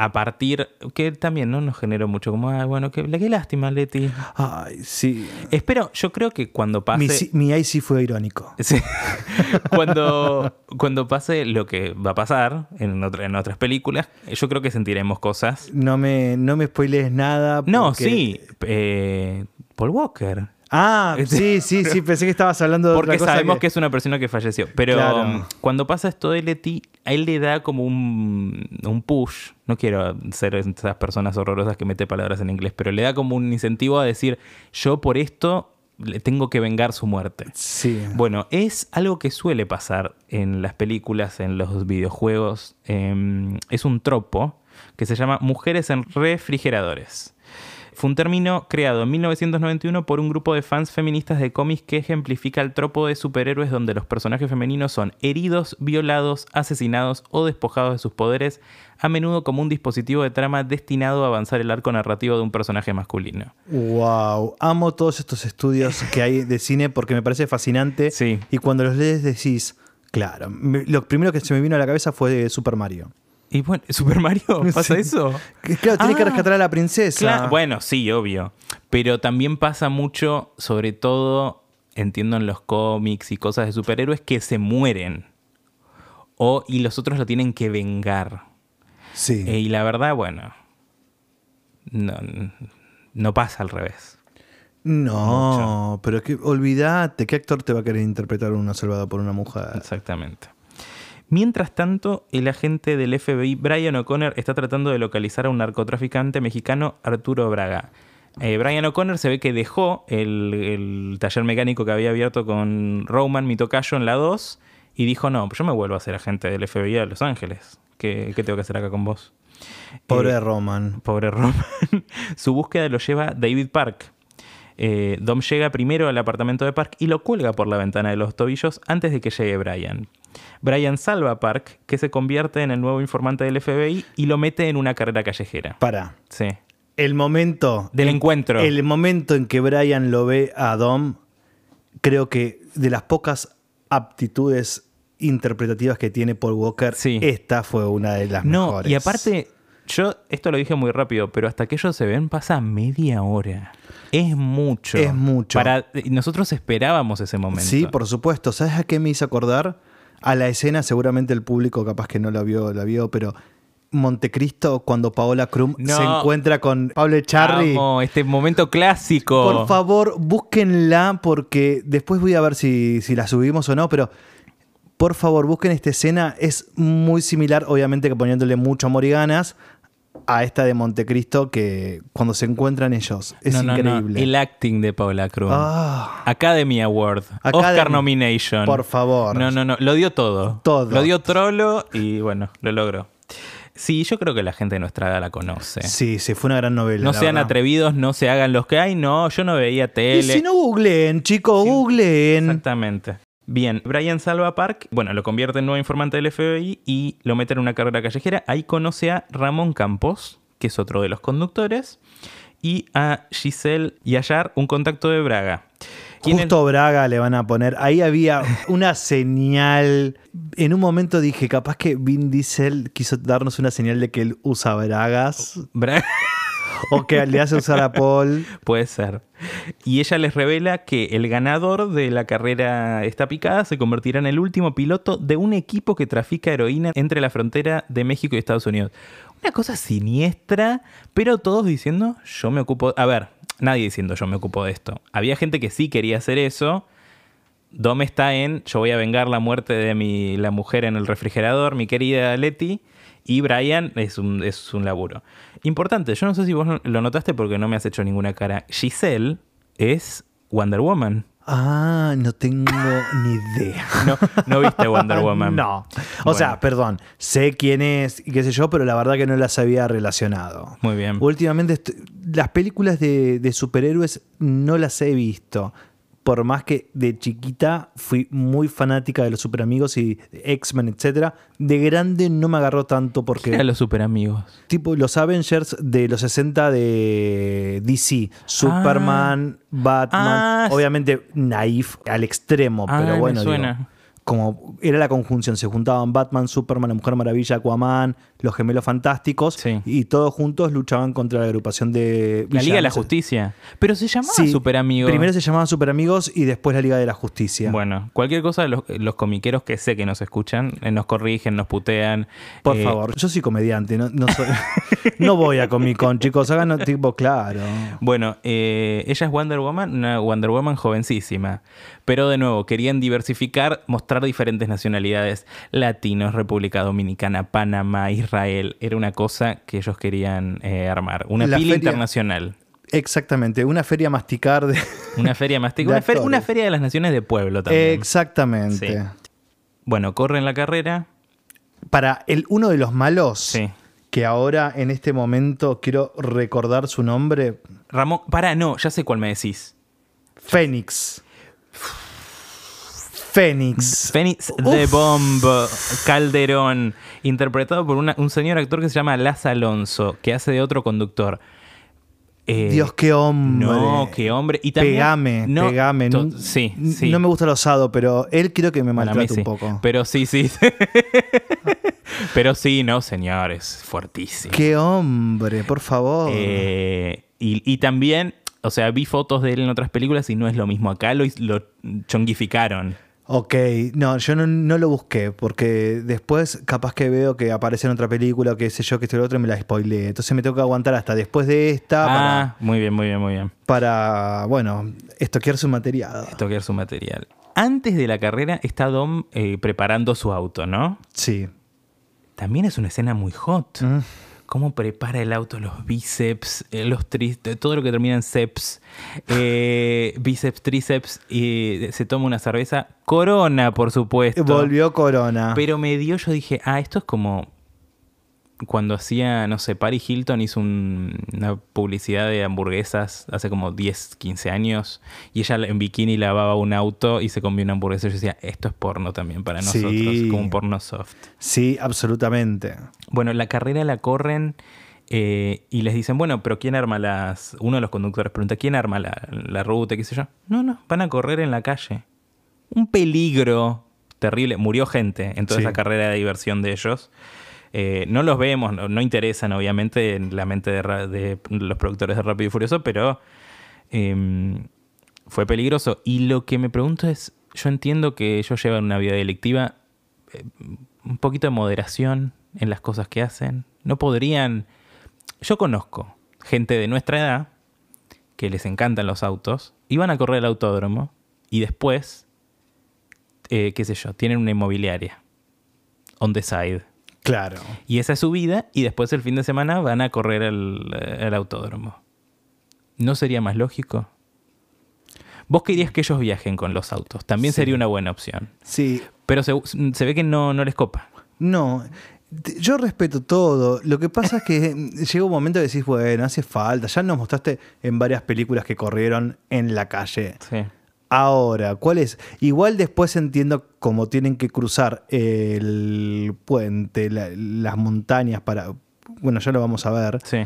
a partir, que también no nos generó mucho, como, ah, bueno, qué, qué lástima, Letty. Ay, sí. Espero, yo creo que cuando pase... Mi, mi ahí sí fue irónico. Sí. cuando, cuando pase lo que va a pasar en, otra- en otras películas, yo creo que sentiremos cosas. No me, no me spoilees nada. No, sí. eh, Paul Walker. Ah, sí, sí, sí, pensé que estabas hablando de Porque otra cosa sabemos que... que es una persona que falleció. Pero Claro. um, cuando pasa esto de Leti, a él le da como un, un push. No quiero ser esas personas horrorosas que mete palabras en inglés, pero le da como un incentivo a decir, yo por esto le tengo que vengar su muerte. Sí. Bueno, es algo que suele pasar en las películas, en los videojuegos. Eh, es un tropo que se llama Mujeres en refrigeradores. Fue un término creado en 1991 por un grupo de fans feministas de cómics que ejemplifica el tropo de superhéroes donde los personajes femeninos son heridos, violados, asesinados o despojados de sus poderes, a menudo como un dispositivo de trama destinado a avanzar el arco narrativo de un personaje masculino. Wow, amo todos estos estudios que hay de cine porque me parece fascinante. Sí. Y cuando los lees decís, claro, lo primero que se me vino a la cabeza fue Super Mario. Y bueno, ¿Super Mario? ¿Pasa Sí. eso? Claro, tiene que Ah. rescatar a la princesa. Claro, bueno, sí, obvio. Pero también pasa mucho, sobre todo, entiendo en los cómics y cosas de superhéroes, que se mueren. O, y los otros lo tienen que vengar. Sí. Eh, y la verdad, bueno, no, no pasa al revés. no, pero que olvídate, ¿qué actor te va a querer interpretar una salvada por una mujer? Exactamente. Mientras tanto, el agente del FBI, Brian O'Connor, está tratando de localizar a un narcotraficante mexicano, Arturo Braga. Eh, Brian O'Connor se ve que dejó el, el taller mecánico que había abierto con Roman, mi tocayo, en la 2, y dijo, no, yo me vuelvo a ser agente del FBI a Los Ángeles. ¿Qué, qué tengo que hacer acá con vos? Pobre Eh, Roman. Pobre Roman. Su búsqueda lo lleva David Park. Eh, Dom llega primero al apartamento de Park y lo cuelga por la ventana de los tobillos antes de que llegue Brian. Brian salva a Park, que se convierte en el nuevo informante del FBI y lo mete en una carrera callejera. Para. Sí. El momento. Del en- encuentro. El momento en que Brian lo ve a Dom, creo que de las pocas aptitudes interpretativas que tiene Paul Walker, Sí. esta fue una de las No, mejores. y aparte, yo esto lo dije muy rápido, pero hasta que ellos se ven pasa media hora. Es mucho. Es mucho. Para, nosotros esperábamos ese momento. Sí, por supuesto. ¿Sabes a qué me hizo acordar? A la escena, seguramente el público capaz que no la vio, la vio, pero Montecristo, cuando Paola Krum No. se encuentra con Pablo Echarri. Amo este momento clásico. Por favor, búsquenla porque después voy a ver si, si la subimos o no, pero por favor, busquen esta escena. Es muy similar, obviamente que poniéndole mucho amor y ganas, a esta de Montecristo que cuando se encuentran ellos. Es No, no, no. increíble. El acting de Paula Cruz. Ah, Academy Award. Academy. Oscar Nomination. Por favor. No, no, no. Lo dio todo. Todo. Lo dio Trollo y bueno, lo logró. Sí, yo creo que la gente de nuestra edad la conoce. sí, sí, fue una gran novela. no sean verdad. atrevidos, no se hagan los que hay. No, yo no veía Y tele. si no googleen, chicos, googleen. Exactamente. Bien, Brian salva a Park, bueno, lo convierte en nuevo informante del FBI y lo mete en una carrera callejera. Ahí conoce a Ramón Campos, que es otro de los conductores, y a Giselle Yayar, un contacto de Braga. ¿Quién Justo Braga le van a poner. Ahí había una señal. En un momento dije, capaz que Vin Diesel quiso darnos una señal de que él usa bragas. Braga. O que le hace usar a Paul. Puede ser. Y ella les revela que el ganador de la carrera esta picada se convertirá en el último piloto de un equipo que trafica heroína entre la frontera de México y Estados Unidos. Una cosa siniestra, pero todos diciendo, yo me ocupo... A ver, nadie diciendo, yo me ocupo de esto. Había gente que sí quería hacer eso. Dom está en, yo voy a vengar la muerte de mi, la mujer en el refrigerador, mi querida Letty. Y Brian es un, es un laburo. Importante, yo no sé si vos lo notaste porque no me has hecho ninguna cara. Giselle es Wonder Woman. Ah, no tengo ni idea. No, no viste Wonder Woman. No. O Bueno. sea, perdón, sé quién es y qué sé yo, pero la verdad que no las había relacionado. Muy bien. Últimamente, las películas de, de superhéroes no las he visto. Por más que de chiquita fui muy fanática de los superamigos y de X-Men, etc. De grande no me agarró tanto porque. Era los super amigos. Tipo los Avengers de los 60 de DC. Superman, Batman. Ah, obviamente naif al extremo, Ah, pero me bueno. digo, como era la conjunción, se juntaban Batman, Superman, la Mujer Maravilla, Aquaman, los gemelos fantásticos, Sí. y todos juntos luchaban contra la agrupación de La Liga de la. Justicia. Pero se llamaba Sí, Super Amigo. Primero se llamaban Super Amigos y después la Liga de la Justicia. Bueno, cualquier cosa, los, los comiqueros que sé que nos escuchan, eh, nos corrigen, nos putean. Por Eh, favor, yo soy comediante, no, no, soy- no voy a Comic Con, chicos, hagan tipo, claro. Bueno, eh, ella es Wonder Woman, una Wonder Woman jovencísima. Pero de nuevo, querían diversificar, mostrar diferentes nacionalidades. Latinos, República Dominicana, Panamá, Israel. Era una cosa que ellos querían eh, armar. Una La pila feria- internacional. Exactamente, una feria masticar de... Una feria De una, feria, una actores. feria de las naciones de pueblo también. Exactamente. Sí. Bueno, corren la carrera. Para el uno de los malos, Sí. que ahora en este momento quiero recordar su nombre, Ramón, para, no, ya sé cuál me decís. Fénix. Fénix. Fénix de Bomb Calderón, interpretado por una- un señor actor que se llama Laz Alonso, que hace de otro conductor. Eh, Dios, qué hombre. No, qué hombre. Y también, pegame, no, pegame. to- sí, sí. No me gusta el osado, pero él quiero que me sí. un poco. Pero sí, sí. Pero sí, no, señores, fuertísimo. Qué hombre, por favor. Eh, y, y también, o sea, vi fotos de él en otras películas y no es lo mismo. Acá lo, lo chonguificaron. Ok, no, yo no, no lo busqué, porque después capaz que veo que aparece en otra película, o qué sé yo, que esto y lo otro, y me la spoileé. Entonces me tengo que aguantar hasta después de esta Ah, muy bien, muy bien, muy bien. para, para, bueno, estoquear su material. Toquear su material. Antes de la carrera está Dom eh, preparando su auto, ¿no? Sí. También es una escena muy hot. Mm. Cómo prepara el auto, los bíceps, eh, los tríceps, todo lo que termina en ceps, eh, bíceps, tríceps, y se toma una cerveza. Corona, por supuesto. Volvió Corona. Pero me dio, yo dije, ah, esto es como cuando hacía, no sé, Paris Hilton hizo un- una publicidad de hamburguesas hace como 10, 15 años y ella en bikini lavaba un auto y se comió una hamburguesa. Yo decía, esto es porno también para Sí. nosotros, como un porno soft. Sí, absolutamente. Bueno, la carrera la corren eh, y les dicen, bueno, pero ¿quién arma las...? Uno de los conductores pregunta, ¿quién arma la, la ruta? ¿Qué sé yo? No, no, van a correr en la calle. Un peligro terrible. Murió gente en toda Sí. esa carrera de diversión de ellos. Eh, no los vemos, no, interesan obviamente en la mente de, los productores de Rápido y Furioso, pero eh, fue peligroso. Y lo que me pregunto es, yo entiendo que ellos llevan una vida delictiva, eh, un poquito de moderación en las cosas que hacen. No podrían... Yo conozco gente de nuestra edad que les encantan los autos, iban a correr al autódromo y después, eh, qué sé yo, tienen una inmobiliaria on the side. Claro. Y esa es su vida y después el fin de semana van a correr al, al autódromo. ¿No sería más lógico? Vos querías que ellos viajen con los autos. También Sí. sería una buena opción. Sí. Pero se, se ve que no, no les copa. No. Yo respeto todo. Lo que pasa es que llega un momento que decís, bueno, hace falta. Ya nos mostraste en varias películas que corrieron en la calle. Sí. Ahora, ¿cuál es? Igual después entiendo cómo tienen que cruzar el puente, la- las montañas para... Bueno, ya lo vamos a ver. Sí.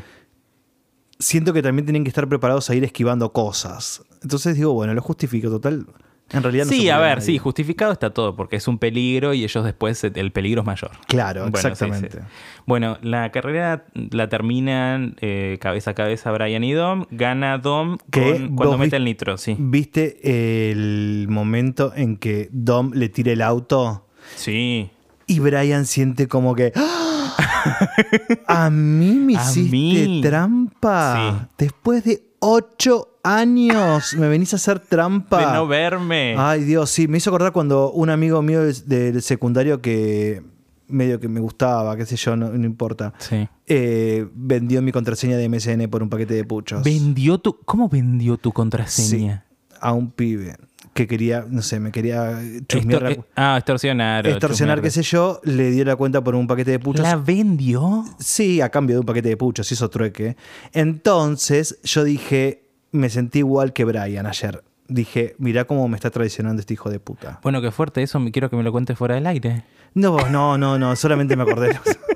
Siento que también tienen que estar preparados a ir esquivando cosas. Entonces digo, bueno, lo justifico, total. En realidad no Sí, a ver, sí, justificado está todo, porque es un peligro y ellos después eh, el peligro es mayor. Claro, Bueno, exactamente. sí. Bueno, la carrera la terminan eh, cabeza a cabeza Brian y Dom. Gana Dom con- cuando mete el nitro, sí. ¿Viste el momento en que Dom le tira el auto Sí. y Brian siente como que... ¡Ah! A mí me A hiciste mí. trampa. Sí. Después de ocho años me venís a hacer trampa. De no verme. Ay, Dios, sí. Me hizo acordar cuando un amigo mío del, del secundario que medio que me gustaba, qué sé yo, no, no importa, Sí. eh, vendió mi contraseña de MSN por un paquete de puchos. Vendió tu. ¿Cómo vendió tu contraseña? a un pibe que quería, no sé, me quería chusmear, Extor- eh, ah, extorsionar. extorsionar, qué sé yo, le dio la cuenta por un paquete de puchos. ¿La vendió? Sí, a cambio de un paquete de puchos, hizo trueque. Entonces yo dije, me sentí igual que Brian ayer. Dije, mirá cómo me está traicionando este hijo de puta. Bueno, qué fuerte eso. Quiero que me lo cuentes fuera del aire. No, no, no, no, solamente me acordé.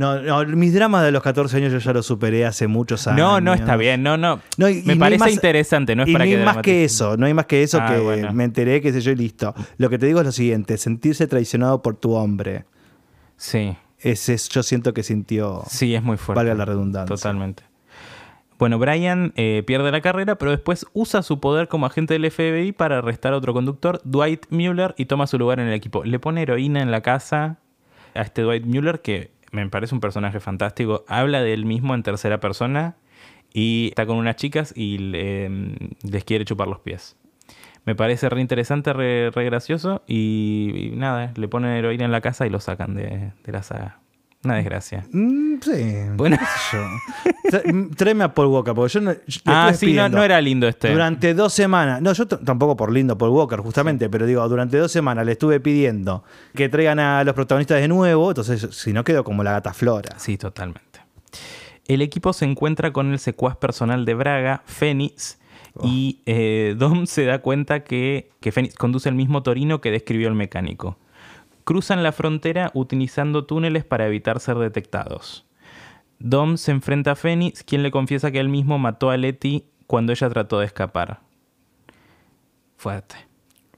No, no, mis dramas de los 14 años yo ya los superé hace muchos años. No, no está bien, no, no. No, y- Me parece más- interesante, no es y para no que hay más que eso, no hay más que eso Ah, que bueno. me enteré, qué sé yo, y listo. Lo que te digo es lo siguiente, sentirse traicionado por tu hombre. Sí, Ese es, yo siento que sintió, sí, es muy fuerte. valga la redundancia. Totalmente. Bueno, Brian eh, pierde la carrera, pero después usa su poder como agente del FBI para arrestar a otro conductor, Dwight Mueller, y toma su lugar en el equipo. Le pone heroína en la casa a este Dwight Mueller, que me parece un personaje fantástico. Habla de él mismo en tercera persona y está con unas chicas y le- les quiere chupar los pies. Me parece re interesante, re, re gracioso y, y nada, le ponen heroína en la casa y lo sacan de, de la saga. Una desgracia. Mm, sí. Bueno. qué sé yo. Tra- mm, Tráeme a Paul Walker, porque yo no, yo le Ah, sí, no, no era lindo este. Durante dos semanas, no, yo t- tampoco por lindo Paul Walker, justamente, pero digo, durante dos semanas le estuve pidiendo que traigan a los protagonistas de nuevo, entonces si no quedo como la gata Flora. Sí, totalmente. El equipo se encuentra con el secuaz personal de Braga, Fénix, y eh, Dom se da cuenta que, que Fénix conduce el mismo Torino que describió el mecánico. Cruzan la frontera utilizando túneles para evitar ser detectados. Dom se enfrenta a Fénix, quien le confiesa que él mismo mató a Letty cuando ella trató de escapar. Fuerte.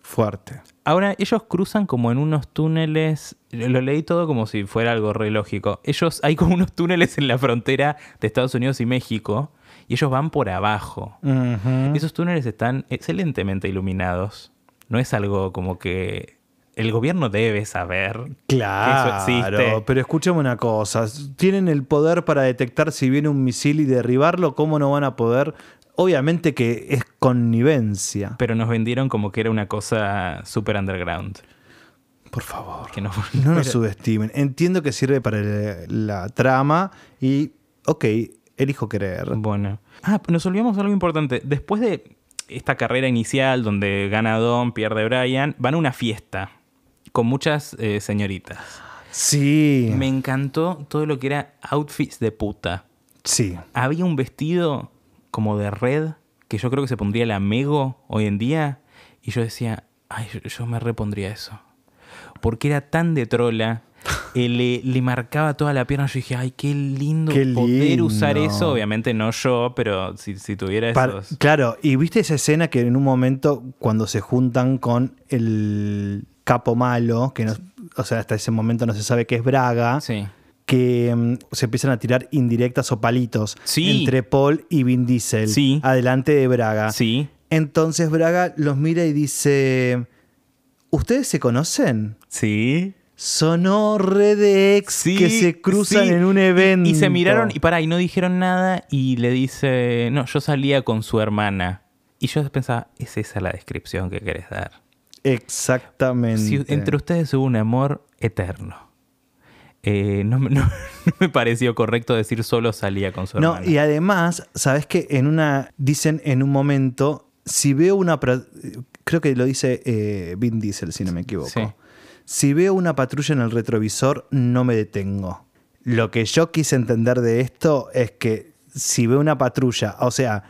Fuerte. Ahora, ellos cruzan como en unos túneles. Lo leí todo como si fuera algo re lógico. Ellos, hay como unos túneles en la frontera de Estados Unidos y México. Y ellos van por abajo. Esos túneles están excelentemente iluminados. No es algo como que. El gobierno debe saber Claro, que eso existe. pero escúchame una cosa, tienen el poder para detectar si viene un misil y derribarlo, ¿cómo no van a poder? Obviamente que es connivencia. Pero nos vendieron como que era una cosa super underground. Por favor. Que no, No nos pero- subestimen. Entiendo que sirve para el- la trama y, ok, elijo creer. Bueno. Ah, nos olvidamos de algo importante. Después de esta carrera inicial donde gana Dom, pierde Brian, van a una fiesta con muchas eh, señoritas. Sí, Me encantó todo lo que era outfits de puta. sí. Había un vestido como de red que yo creo que se pondría la Mego hoy en día y yo decía, ay, yo, me repondría eso. Porque era tan de trola. eh, le, le marcaba toda la pierna. Yo dije, ay, qué lindo Qué poder usar eso. Obviamente no yo, pero si, si tuviera Par- esos. claro, y viste esa escena que en un momento cuando se juntan con el capo malo, que no, o sea, hasta ese momento no se sabe qué es Braga, Sí. que mm, se empiezan a tirar indirectas o palitos Sí. entre Paul y Vin Diesel, Sí. adelante de Braga. Sí. Entonces Braga los mira y dice, ¿ustedes se conocen? Sí. Sonó re de ex Sí, que se cruzan sí. en un evento. Y se miraron y pará, y no dijeron nada. Y le dice, no, yo salía con su hermana. Y yo pensaba, es esa la descripción que querés dar. Exactamente. Si entre ustedes hubo un amor eterno. Eh, no, me- no- no me pareció correcto decir solo salía con su No, hermana. y además, ¿sabes que En una. Dicen en un momento. Si veo una. Creo que lo dice eh, Vin Diesel, si no me equivoco. Sí. Si veo una patrulla en el retrovisor, no me detengo. Lo que yo quise entender de esto es que si veo una patrulla, o sea,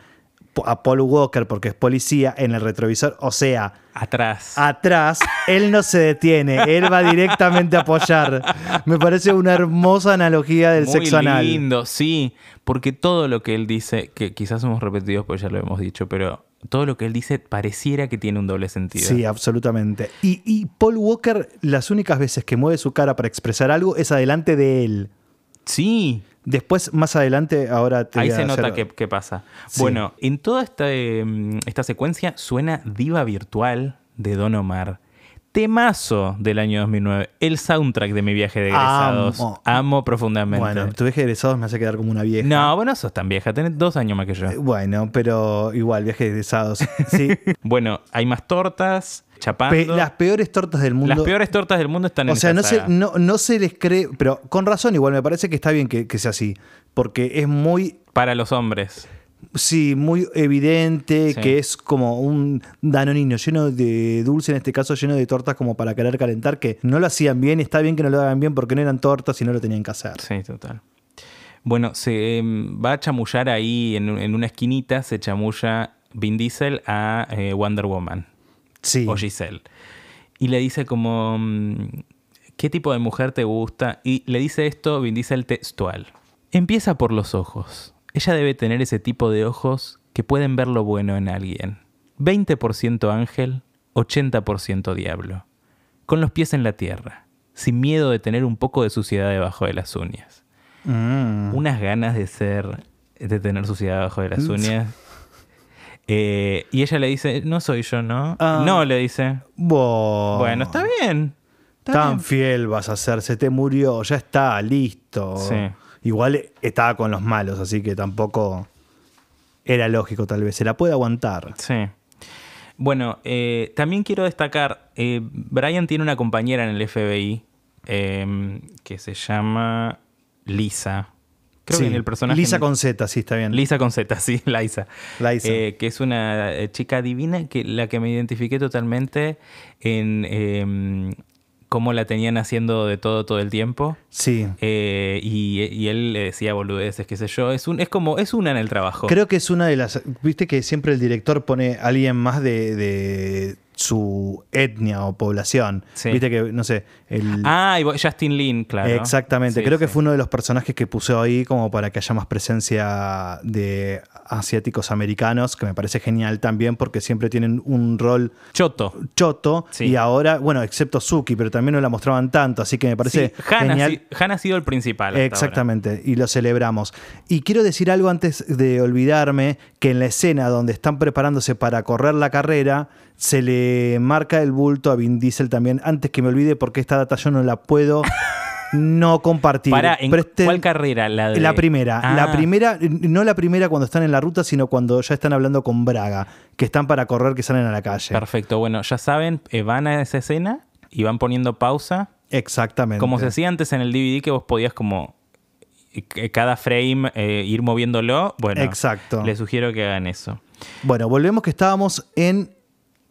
a Paul Walker, porque es policía, en el retrovisor, o sea, Atrás. atrás, él no se detiene, él va directamente a apoyar. Me parece una hermosa analogía del Muy sexo anal. lindo, sí. Porque todo lo que él dice, que quizás somos repetidos porque ya lo hemos dicho, pero todo lo que él dice pareciera que tiene un doble sentido. Sí, absolutamente. Y, y Paul Walker, las únicas veces que mueve su cara para expresar algo es adelante de él. Sí, Después, más adelante, ahora te Ahí se nota hacer- qué, pasa. Sí. Bueno, en toda esta, eh, esta secuencia suena Diva Virtual de Don Omar. Temazo del año 2009. El soundtrack de mi viaje de egresados. Amo. Amo, profundamente. Bueno, tu viaje de egresados me hace quedar como una vieja. no, vos no sos tan vieja. Tenés dos años más que yo. Eh, Bueno, pero igual, viaje de egresados. Sí. Bueno, hay más tortas, chapando. Pe- las peores tortas del mundo. Las peores tortas del mundo están en O sea, esta no se, no, no se les cree, pero con razón igual me parece que está bien que, que sea así, porque es muy, Para los hombres. sí, muy evidente Sí. que es como un danonino lleno de dulce, en este caso lleno de tortas como para querer calentar, que no lo hacían bien está bien que no lo hagan bien porque no eran tortas y no lo tenían que hacer. Sí, total. Bueno, se em, va a chamullar ahí en, en una esquinita, se chamulla Vin Diesel a eh, Wonder Woman. Sí. o Giselle. Y le dice como, mm, ¿qué tipo de mujer te gusta? Y le dice esto Vin Diesel textual. Empieza por los ojos. Ella debe tener ese tipo de ojos que pueden ver lo bueno en alguien. 20% ángel, 80% diablo. Con los pies en la tierra, sin miedo de tener un poco de suciedad debajo de las uñas. Mm. Unas ganas de ser, de tener suciedad debajo de las uñas. Eh, y ella le dice, no soy yo, ¿no? Ah. No, le dice. Bueno, está bien. Está Tan bien. fiel vas a ser, se te murió, ya está, listo. Sí. Igual estaba con los malos, así que tampoco era lógico tal vez. Se la puede aguantar. Sí. Bueno, eh, también quiero destacar, eh, Brian tiene una compañera en el FBI que se llama Lisa. Creo Sí, que el personaje... Lisa con Z, sí, está bien. Lisa con Z, sí, Liza. Liza. Eh, que es una eh, chica divina, que la que me identifiqué totalmente en eh, cómo la tenían haciendo de todo todo el tiempo. Sí. Eh, y, y él le decía boludeces, qué sé yo. Es, un, es como, es una en el trabajo. Creo que es una de las. Viste que siempre el director pone a alguien más de, de su etnia o población. Sí. Viste que, no sé. El, Ah, y Justin Lin, claro. Exactamente, Sí, creo que sí. fue uno de los personajes que puso ahí como para que haya más presencia de asiáticos americanos, que me parece genial también porque siempre tienen un rol Choto. choto y ahora, bueno, excepto Suki, pero también no la mostraban tanto, así que me parece Han, ha, genial. Han ha sido el principal. hasta ahora. Exactamente, y lo celebramos. Y quiero decir algo antes de olvidarme, que en la escena donde están preparándose para correr la carrera, se le marca el bulto a Vin Diesel también, antes que me olvide porque esta data yo no la puedo no compartir. Pará, ¿en Presten- cuál carrera? La, de- La primera, Ah, la primera, no la primera cuando están en la ruta, sino cuando ya están hablando con Braga, que están para correr, que salen a la calle. Perfecto. Bueno, ya saben, eh, van a esa escena y van poniendo pausa. Exactamente. Como se hacía antes en el DVD, que vos podías como eh, cada frame eh, ir moviéndolo. Bueno, Exacto. les sugiero que hagan eso. Bueno, volvemos que estábamos en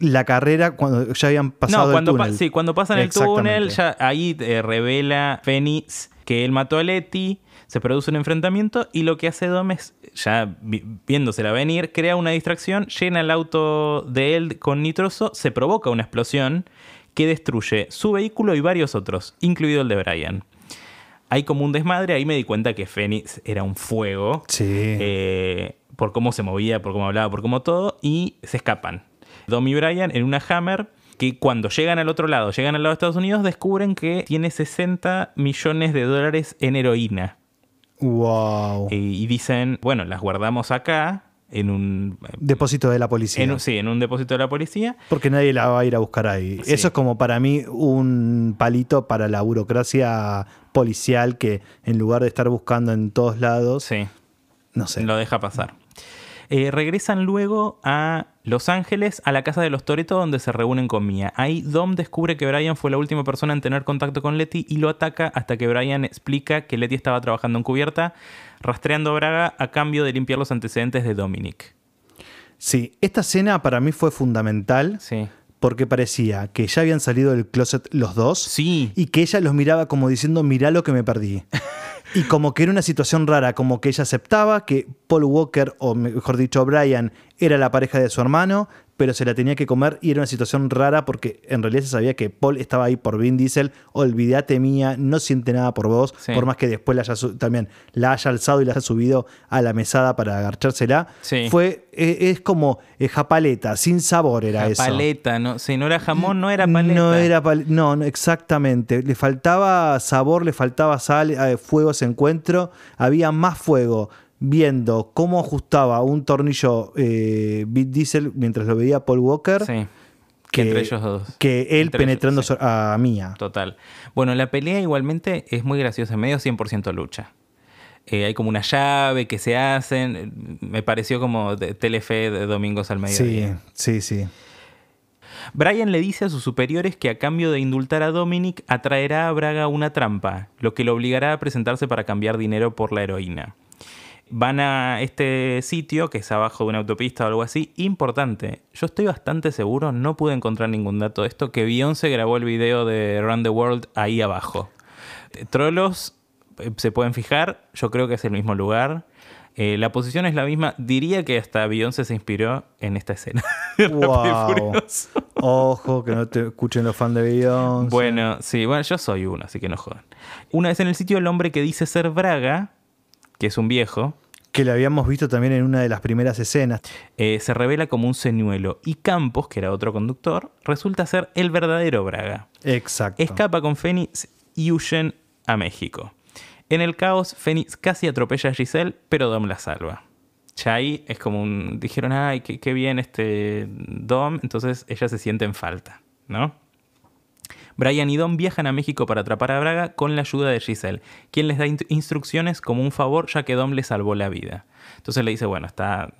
la carrera cuando ya habían pasado no, cuando, el pa- túnel. sí, cuando pasan el túnel, ya ahí eh, revela Phoenix que él mató a Letty, se produce un enfrentamiento y lo que hace Dom es, ya vi- viéndosela venir, crea una distracción, llena el auto de él con nitroso, se provoca una explosión que destruye su vehículo y varios otros, incluido el de Brian. Hay como un desmadre, ahí me di cuenta que Phoenix era un fuego. Sí. Eh, por cómo se movía, por cómo hablaba, por cómo todo, y se escapan. Dom y Brian en una Hammer que cuando llegan al otro lado, llegan al lado de Estados Unidos, descubren que tiene 60 millones de dólares en heroína. Wow. Eh, y dicen, bueno, las guardamos acá, en un... Depósito de la policía. en un- sí, en un depósito de la policía. Porque nadie la va a ir a buscar ahí. Sí. Eso es como para mí un palito para la burocracia policial que en lugar de estar buscando en todos lados, Sí, no sé. lo deja pasar. Eh, regresan luego a Los Ángeles, a la casa de los Toreto, donde se reúnen con Mia. Ahí Dom descubre que Brian fue la última persona en tener contacto con Letty y lo ataca hasta que Brian explica que Letty estaba trabajando en cubierta, rastreando a Braga a cambio de limpiar los antecedentes de Dominic. Sí, esta escena para mí fue fundamental Sí. porque parecía que ya habían salido del closet los dos Sí. y que ella los miraba como diciendo, mirá lo que me perdí. Y como que era una situación rara, como que ella aceptaba que Paul Walker, o mejor dicho, Brian, era la pareja de su hermano, pero se la tenía que comer y era una situación rara porque en realidad se sabía que Paul estaba ahí por Vin Diesel, olvídate mía, no siente nada por vos, Sí. por más que después la haya también la haya alzado y la haya subido a la mesada para agarchársela. Sí. Fue, eh, es como eh, japaleta, sin sabor era La eso. paleta, no, si no era jamón, no era paleta. No era pal- no, no, exactamente. Le faltaba sabor, le faltaba sal, eh, fuego ese encuentro. Había más fuego viendo cómo ajustaba un tornillo eh, Diesel mientras lo veía Paul Walker Sí. Que que, entre ellos dos. que él Entre ellos, penetrando sí. a Mia. Total. Bueno, la pelea igualmente es muy graciosa, medio 100% lucha. Eh, hay como una llave que se hacen. Me pareció como de Telefe de domingos al Sí, mediodía. sí, sí. Brian le dice a sus superiores que a cambio de indultar a Dominic atraerá a Braga una trampa, lo que lo obligará a presentarse para cambiar dinero por la heroína. Van a este sitio, que es abajo de una autopista o algo así, importante. Yo estoy bastante seguro, no pude encontrar ningún dato de esto, que Beyoncé grabó el video de Run the World ahí abajo. Trolos, eh, se pueden fijar, yo creo que es el mismo lugar. Eh, la posición es la misma, diría que hasta Beyoncé se inspiró en esta escena. Wow. Ojo, que no te escuchen los fans de Beyoncé. Bueno, sí, bueno, yo soy uno, así que no jodan. Una vez en el sitio, el hombre que dice ser Braga, que es un viejo, Que lo habíamos visto también en una de las primeras escenas. eh, se revela como un señuelo. Y Campos, que era otro conductor, resulta ser el verdadero Braga. Exacto. Escapa con Fénix y huyen a México. En el caos, Fénix casi atropella a Giselle, pero Dom la salva. Ya ahí es como un... Dijeron, ay, qué, bien este Dom, entonces ella se siente en falta, ¿no? Brian y Dom viajan a México para atrapar a Braga con la ayuda de Giselle, quien les da in- instrucciones como un favor ya que Dom le salvó la vida. Entonces le dice, bueno, está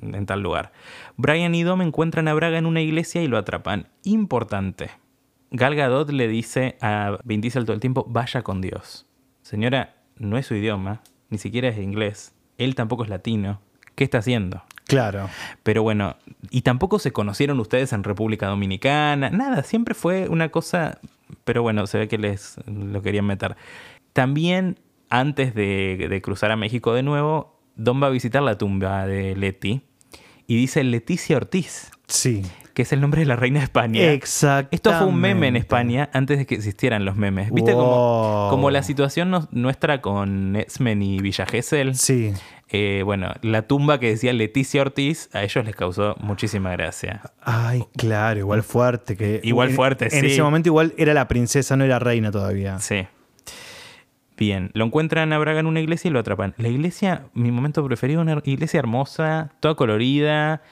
en tal lugar. Brian y Dom encuentran a Braga en una iglesia y lo atrapan. Importante. Gal Gadot le dice a Vin Diesel todo el tiempo, vaya con Dios. Señora, no es su idioma, ni siquiera es inglés. Él tampoco es latino. ¿Qué está haciendo? Claro. Pero bueno, y tampoco se conocieron ustedes en República Dominicana, nada, siempre fue una cosa, pero bueno, se ve que les lo querían meter. También, antes de, de cruzar a México de nuevo, Don va a visitar la tumba de Leti y dice Leticia Ortiz, Sí. Que es el nombre de la reina de España. Exacto. Esto fue un meme en España antes de que existieran los memes. ¿Viste como, Wow. como la situación no- nuestra con X-Men y Villa Gesell? Sí. Eh, bueno, la tumba que decía Leticia Ortiz, a ellos les causó muchísima gracia. Ay, claro, igual fuerte. Que Igual en- fuerte, En sí. ese momento igual era la princesa, no era reina todavía. Sí. Bien, lo encuentran a Braga en una iglesia y lo atrapan. La iglesia, mi momento preferido, una iglesia hermosa, toda colorida.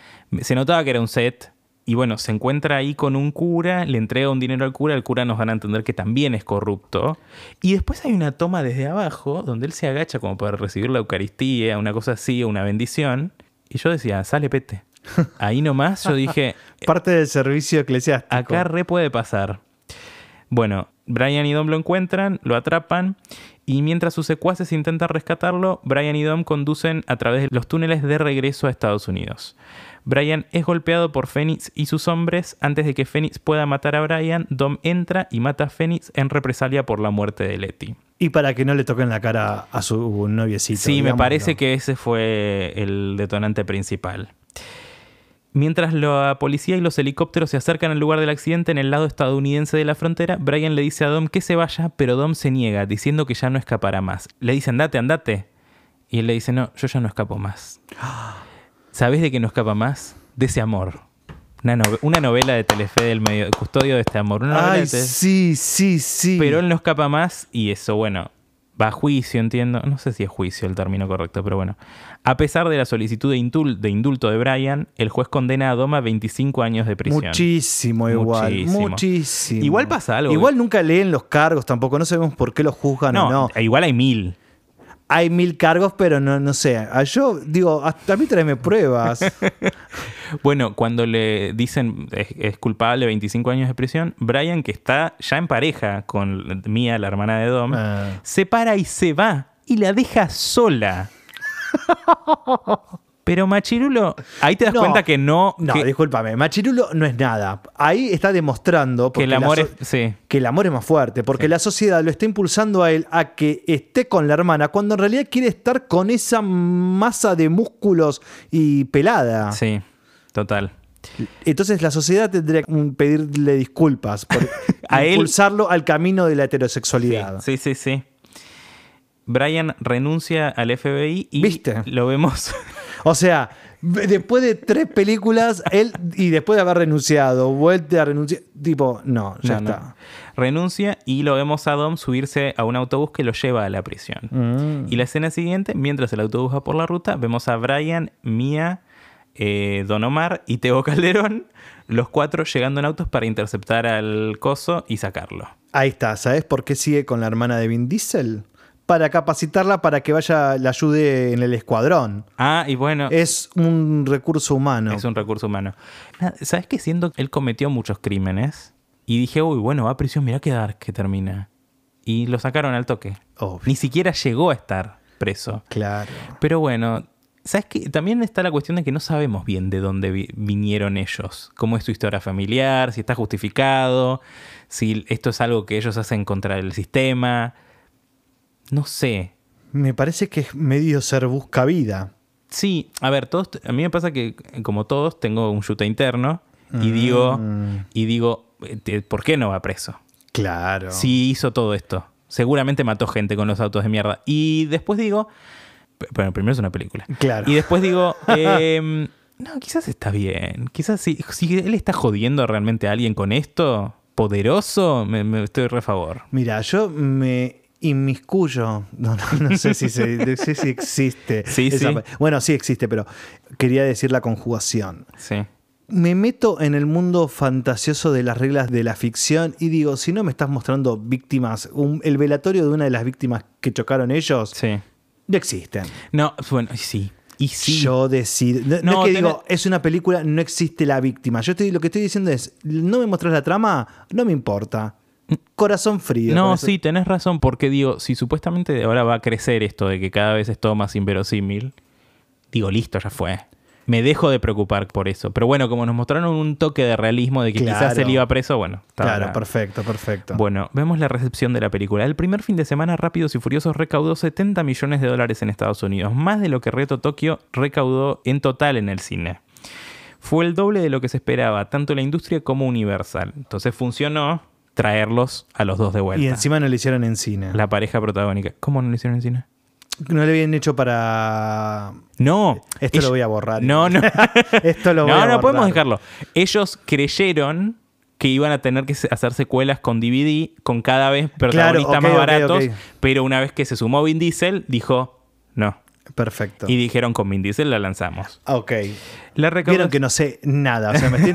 Se notaba que era un set. Y bueno, se encuentra ahí con un cura, le entrega un dinero al cura, el cura nos van a entender que también es corrupto. Y después hay una toma desde abajo, donde él se agacha como para recibir la Eucaristía, una cosa así, una bendición. Y yo decía, sale pete. Ahí nomás yo dije, Parte del servicio eclesiástico. Acá re puede pasar. Bueno, Brian y Dom lo encuentran, lo atrapan y mientras sus secuaces intentan rescatarlo, Brian y Dom conducen a través de los túneles de regreso a Estados Unidos. Brian es golpeado por Phoenix y sus hombres. Antes de que Phoenix pueda matar a Brian, Dom entra y mata a Phoenix en represalia por la muerte de Letty. Y para que no le toquen la cara a su noviecito. Sí, me parece que ese fue el detonante principal. Mientras la policía y los helicópteros se acercan al lugar del accidente en el lado estadounidense de la frontera, Brian le dice a Dom que se vaya, pero Dom se niega, diciendo que ya no escapará más. Le dice, andate, andate. Y él le dice, no, yo ya no escapo más. ¿Sabes de qué no escapa más? De ese amor. Una, nove- una novela de Telefe del medio, Custodio de este amor. Una Ay, de sí, sí, sí. pero él no escapa más y eso, bueno, va a juicio, entiendo. No sé si es juicio el término correcto, pero bueno. A pesar de la solicitud de, indul- de indulto de Brian, el juez condena a Doma a 25 años de prisión. Muchísimo igual. Muchísimo. Muchísimo. Igual pasa algo. Igual nunca leen los cargos tampoco. No sabemos por qué los juzgan no, o no. igual hay mil. Hay mil cargos, pero no, no sé. Ah, Yo digo, hasta a mí tráeme pruebas. Bueno, cuando le dicen es, es culpable 25 años de prisión, Brian, que está ya en pareja con Mia, la hermana de Dom, Ah. se para y se va y la deja sola. Pero Machirulo, ahí te das No, cuenta que no. No, que, discúlpame. Machirulo no es nada. Ahí está demostrando que el amor so- es. Sí. que el amor es más fuerte, porque Sí. la sociedad lo está impulsando a él a que esté con la hermana, cuando en realidad quiere estar con esa masa de músculos y pelada. Sí, total. Entonces la sociedad tendría que pedirle disculpas por A él- impulsarlo al camino de la heterosexualidad. Sí, sí, sí. Brian renuncia al FBI y ¿Viste? lo vemos. O sea, después de tres películas, él, y después de haber renunciado, vuelta a renunciar, tipo, no, ya No, no. está. Renuncia y lo vemos a Dom subirse a un autobús que lo lleva a la prisión. Mm. Y la escena siguiente, mientras el autobús va por la ruta, vemos a Brian, Mia, eh, Don Omar y Teo Calderón, los cuatro llegando en autos para interceptar al coso y sacarlo. Ahí está, ¿sabes por qué sigue con la hermana de Vin Diesel? Para capacitarla para que vaya, la ayude en el escuadrón. Ah, y bueno, Es un recurso humano. es un recurso humano. ¿Sabes qué? Siento que él cometió muchos crímenes y dije, uy, bueno, va a prisión, mirá qué dark que termina. Y lo sacaron al toque. Obvio. Ni siquiera llegó a estar preso. Claro. Pero bueno, ¿sabes qué? También está la cuestión de que no sabemos bien de dónde vi- vinieron ellos. Cómo es su historia familiar, si está justificado, si esto es algo que ellos hacen contra el sistema. No sé. Me parece que es medio ser busca vida. Sí, a ver, todos, a mí me pasa que, como todos, tengo un yuta interno y digo, Mm. y digo, eh, ¿por qué no va preso? Claro. Sí hizo todo esto. Seguramente mató gente con los autos de mierda. Y después digo, bueno, primero es una película. Claro. Y después digo, em, no, quizás está bien. Quizás si, si él está jodiendo realmente a alguien con esto, poderoso, me, me estoy re a favor. Mira, yo me inmiscuyo. No, no, no sé si, se- no sé si existe. Sí, esa sí. Bueno, sí existe, pero quería decir la conjugación. Sí. Me meto en el mundo fantasioso de las reglas de la ficción y digo, si no me estás mostrando víctimas, un- el velatorio de una de las víctimas que chocaron ellos, Sí. no existen. No, bueno, sí. Y sí. Yo decido. No, es que tenés- digo, es una película, no existe la víctima. Yo estoy, lo que estoy diciendo es, no me muestras la trama, no me importa. Corazón frío. No, sí, tenés razón, porque digo, si supuestamente ahora va a crecer esto de que cada vez es todo más inverosímil, digo, listo, ya fue. Me dejo de preocupar por eso. Pero bueno, como nos mostraron un toque de realismo de que quizás él iba preso, bueno. está Claro, perfecto, perfecto. Bueno, vemos la recepción de la película. El primer fin de semana, Rápidos y Furiosos recaudó 70 millones de dólares en Estados Unidos, más de lo que Reto Tokio recaudó en total en el cine. Fue el doble de lo que se esperaba, tanto la industria como Universal. Entonces funcionó traerlos a los dos de vuelta. y encima no lo hicieron en cine. La pareja protagónica. ¿Cómo no lo hicieron en cine? No le habían hecho para... No. Esto Ellos- lo voy a borrar. No, no. Esto lo voy no, a no borrar. podemos dejarlo. Ellos creyeron que iban a tener que hacer secuelas con DVD con cada vez protagonistas más baratos, pero una vez que se sumó Vin Diesel, dijo no. Perfecto. Y dijeron con Vin Diesel la lanzamos. Ok. La Vieron que no sé nada. O sea, me estoy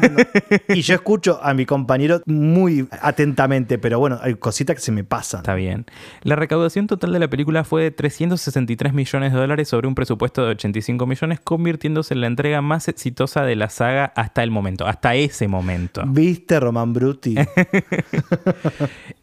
y yo escucho a mi compañero muy atentamente, pero bueno, hay cositas que se me pasan. Está bien. La recaudación total de la película fue de 363 millones de dólares sobre un presupuesto de 85 millones, convirtiéndose en la entrega más exitosa de la saga hasta el momento, hasta ese momento. ¿Viste, Román Bruti?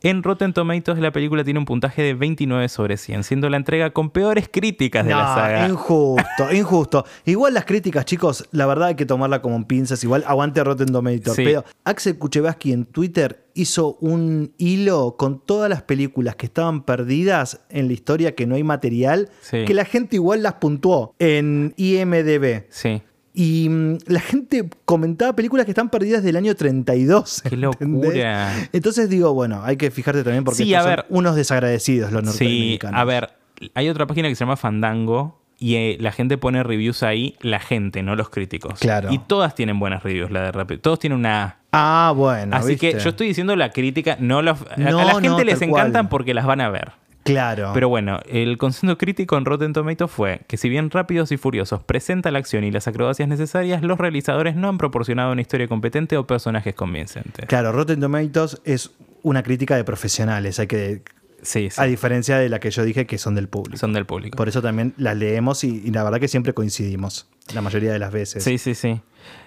En Rotten Tomatoes la película tiene un puntaje de 29 sobre 100, siendo la entrega con peores críticas de la saga. injusto, injusto. Igual las críticas, chicos, la verdad hay que tomarla como en pinzas. Igual aguante Rotten Tomatoes. Sí. Pero Axel Kuchevaski en Twitter hizo un hilo con todas las películas que estaban perdidas en la historia, que no hay material, Sí. que la gente igual las puntuó en IMDB. Sí. Y mm, la gente comentaba películas que están perdidas del año 32. Qué ¿entendés? locura. Entonces digo, bueno, hay que fijarte también porque Sí, estos a son ver. unos desagradecidos los Sí, norteamericanos. a ver, hay otra página que se llama Fandango y eh, la gente pone reviews ahí, la gente, no los críticos. Claro. Y todas tienen buenas reviews, la de Rápido. Todos tienen una A. Ah, bueno. Así que yo estoy diciendo la crítica, no los, a- No, a la no, gente les encantan cual. porque las van a ver. Claro. Pero bueno, el consenso crítico en Rotten Tomatoes fue que si bien Rápidos y Furiosos presenta la acción y las acrobacias necesarias, los realizadores no han proporcionado una historia competente o personajes convincentes. Claro, Rotten Tomatoes es una crítica de profesionales, hay que Sí, sí. a diferencia de la que yo dije que son del público. Son del público. Por eso también las leemos y, y la verdad que siempre coincidimos, la mayoría de las veces. Sí, sí, sí.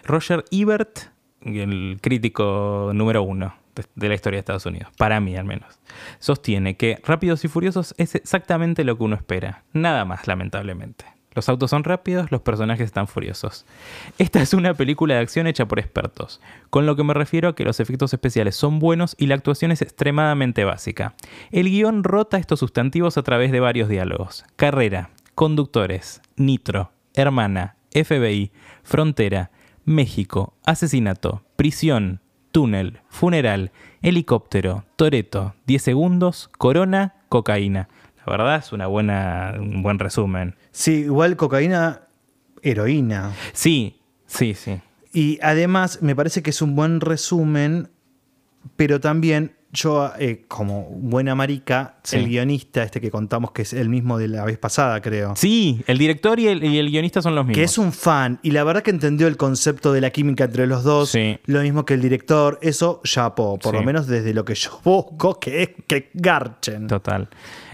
Roger Ebert, el crítico número uno de- de la historia de Estados Unidos, para mí al menos, sostiene que Rápidos y Furiosos es exactamente lo que uno espera. Nada más, lamentablemente. Los autos son rápidos, los personajes están furiosos. Esta es una película de acción hecha por expertos, con lo que me refiero a que los efectos especiales son buenos y la actuación es extremadamente básica. El guion rota estos sustantivos a través de varios diálogos. Carrera, conductores, nitro, hermana, FBI, frontera, México, asesinato, prisión, túnel, funeral, helicóptero, toreto, 10 segundos, corona, cocaína. La verdad es una buena, un buen resumen. Sí, igual cocaína, heroína. Sí, sí, sí. Y además me parece que es un buen resumen, pero también yo, eh, como buena marica, Sí. el guionista este que contamos que es el mismo de la vez pasada, creo. Sí, el director y el, y el guionista son los mismos. Que es un fan y la verdad que entendió el concepto de la química entre los dos, Sí. lo mismo que el director, eso chapó, por Sí. lo menos desde lo que yo busco, que es que garchen. Total.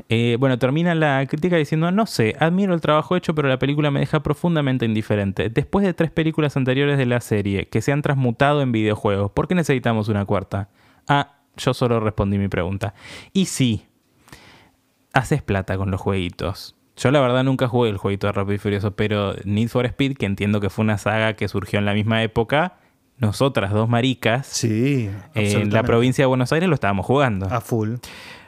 Eh, bueno, termina la crítica diciendo, no sé, admiro el trabajo hecho, pero la película me deja profundamente indiferente. Después de tres películas anteriores de la serie que se han transmutado en videojuegos, ¿por qué necesitamos una cuarta? Ah, yo solo respondí mi pregunta. Y sí, haces plata con los jueguitos. Yo la verdad nunca jugué el jueguito de Rápido y Furioso, pero Need for Speed, que entiendo que fue una saga que surgió en la misma época, nosotras dos maricas Sí, en la provincia de Buenos Aires lo estábamos jugando. A full.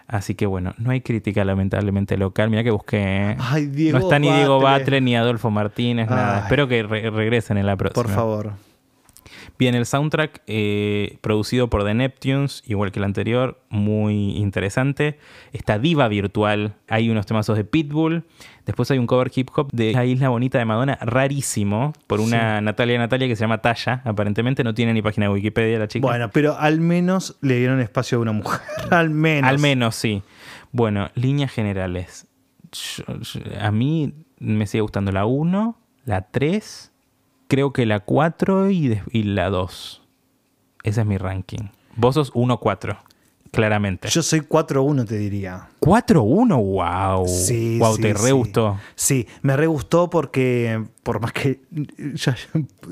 Así que bueno, no hay crítica lamentablemente local. Mira que busqué. ¿eh? Ay, Diego no está ni Diego Batle. Batle ni Adolfo Martínez, nada. Espero que re- regresen en la próxima. Por favor. Bien, el soundtrack eh, producido por The Neptunes, igual que el anterior, muy interesante. Está Diva Virtual, hay unos temazos de Pitbull. Después hay un cover hip hop de La Isla Bonita de Madonna, rarísimo, por una Natalia Natalia que se llama Talla. Aparentemente no tiene ni página de Wikipedia la chica. Bueno, pero al menos le dieron espacio a una mujer. al menos. Al menos, sí. Bueno, líneas generales. Yo- yo- a mí me sigue gustando la 1, la 3, creo que la 4 y, y la 2. Ese es mi ranking. Vos sos 1-4, claramente. Yo soy 4-1, te diría. 4-1, wow. Sí, wow, sí, te re sí. gustó. Sí, me re gustó porque, por más que. ya-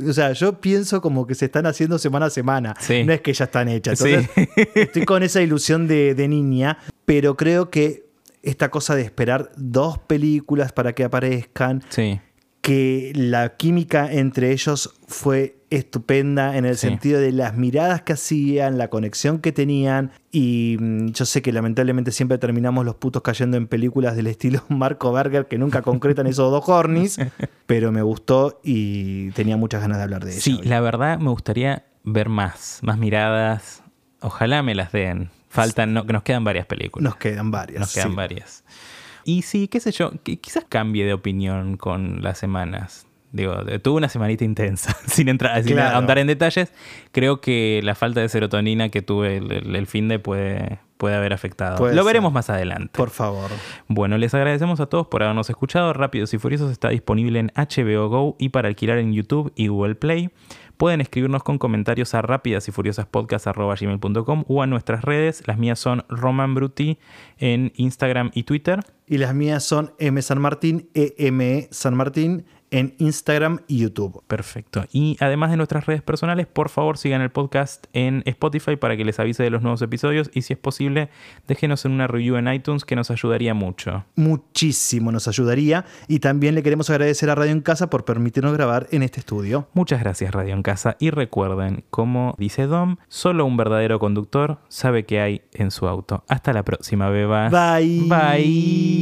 o sea, yo pienso como que se están haciendo semana a semana. Sí. No es que ya están hechas. Entonces, estoy con esa ilusión de, de niña, pero creo que esta cosa de esperar dos películas para que aparezcan, Sí. Que la química entre ellos fue estupenda en el Sí. sentido de las miradas que hacían, la conexión que tenían y mm, yo sé que lamentablemente siempre terminamos los putos cayendo en películas del estilo Marco Berger que nunca concretan esos dos hornis, pero me gustó y tenía muchas ganas de hablar de Sí, ella. hoy. la verdad me gustaría ver más, más miradas. Ojalá me las den. Faltan, no, nos quedan varias películas. Nos quedan varias. Nos quedan sí. varias. Y sí, qué sé yo, que quizás cambie de opinión con las semanas. Digo, de- tuve una semanita intensa, sin entrar, sin Claro. ahondar en detalles. Creo que la falta de serotonina que tuve el, el- el fin de puede, puede haber afectado. Puede Lo ser. veremos más adelante. Por favor. Bueno, les agradecemos a todos por habernos escuchado. Rápidos y Furiosos está disponible en HBO Go y para alquilar en YouTube y Google Play. Pueden escribirnos con comentarios a rápidas y furiosas o a nuestras redes. Las mías son Roman Bruti en Instagram y Twitter. Y las mías son M San Martín, EME San Martín en Instagram y YouTube. Perfecto. Y además de nuestras redes personales, por favor sigan el podcast en Spotify para que les avise de los nuevos episodios y si es posible, déjenos en una review en iTunes que nos ayudaría mucho. Muchísimo nos ayudaría y también le queremos agradecer a Radio en Casa por permitirnos grabar en este estudio. Muchas gracias Radio en Casa y recuerden, como dice Dom, solo un verdadero conductor sabe qué hay en su auto. Hasta la próxima, bebas. Bye. Bye.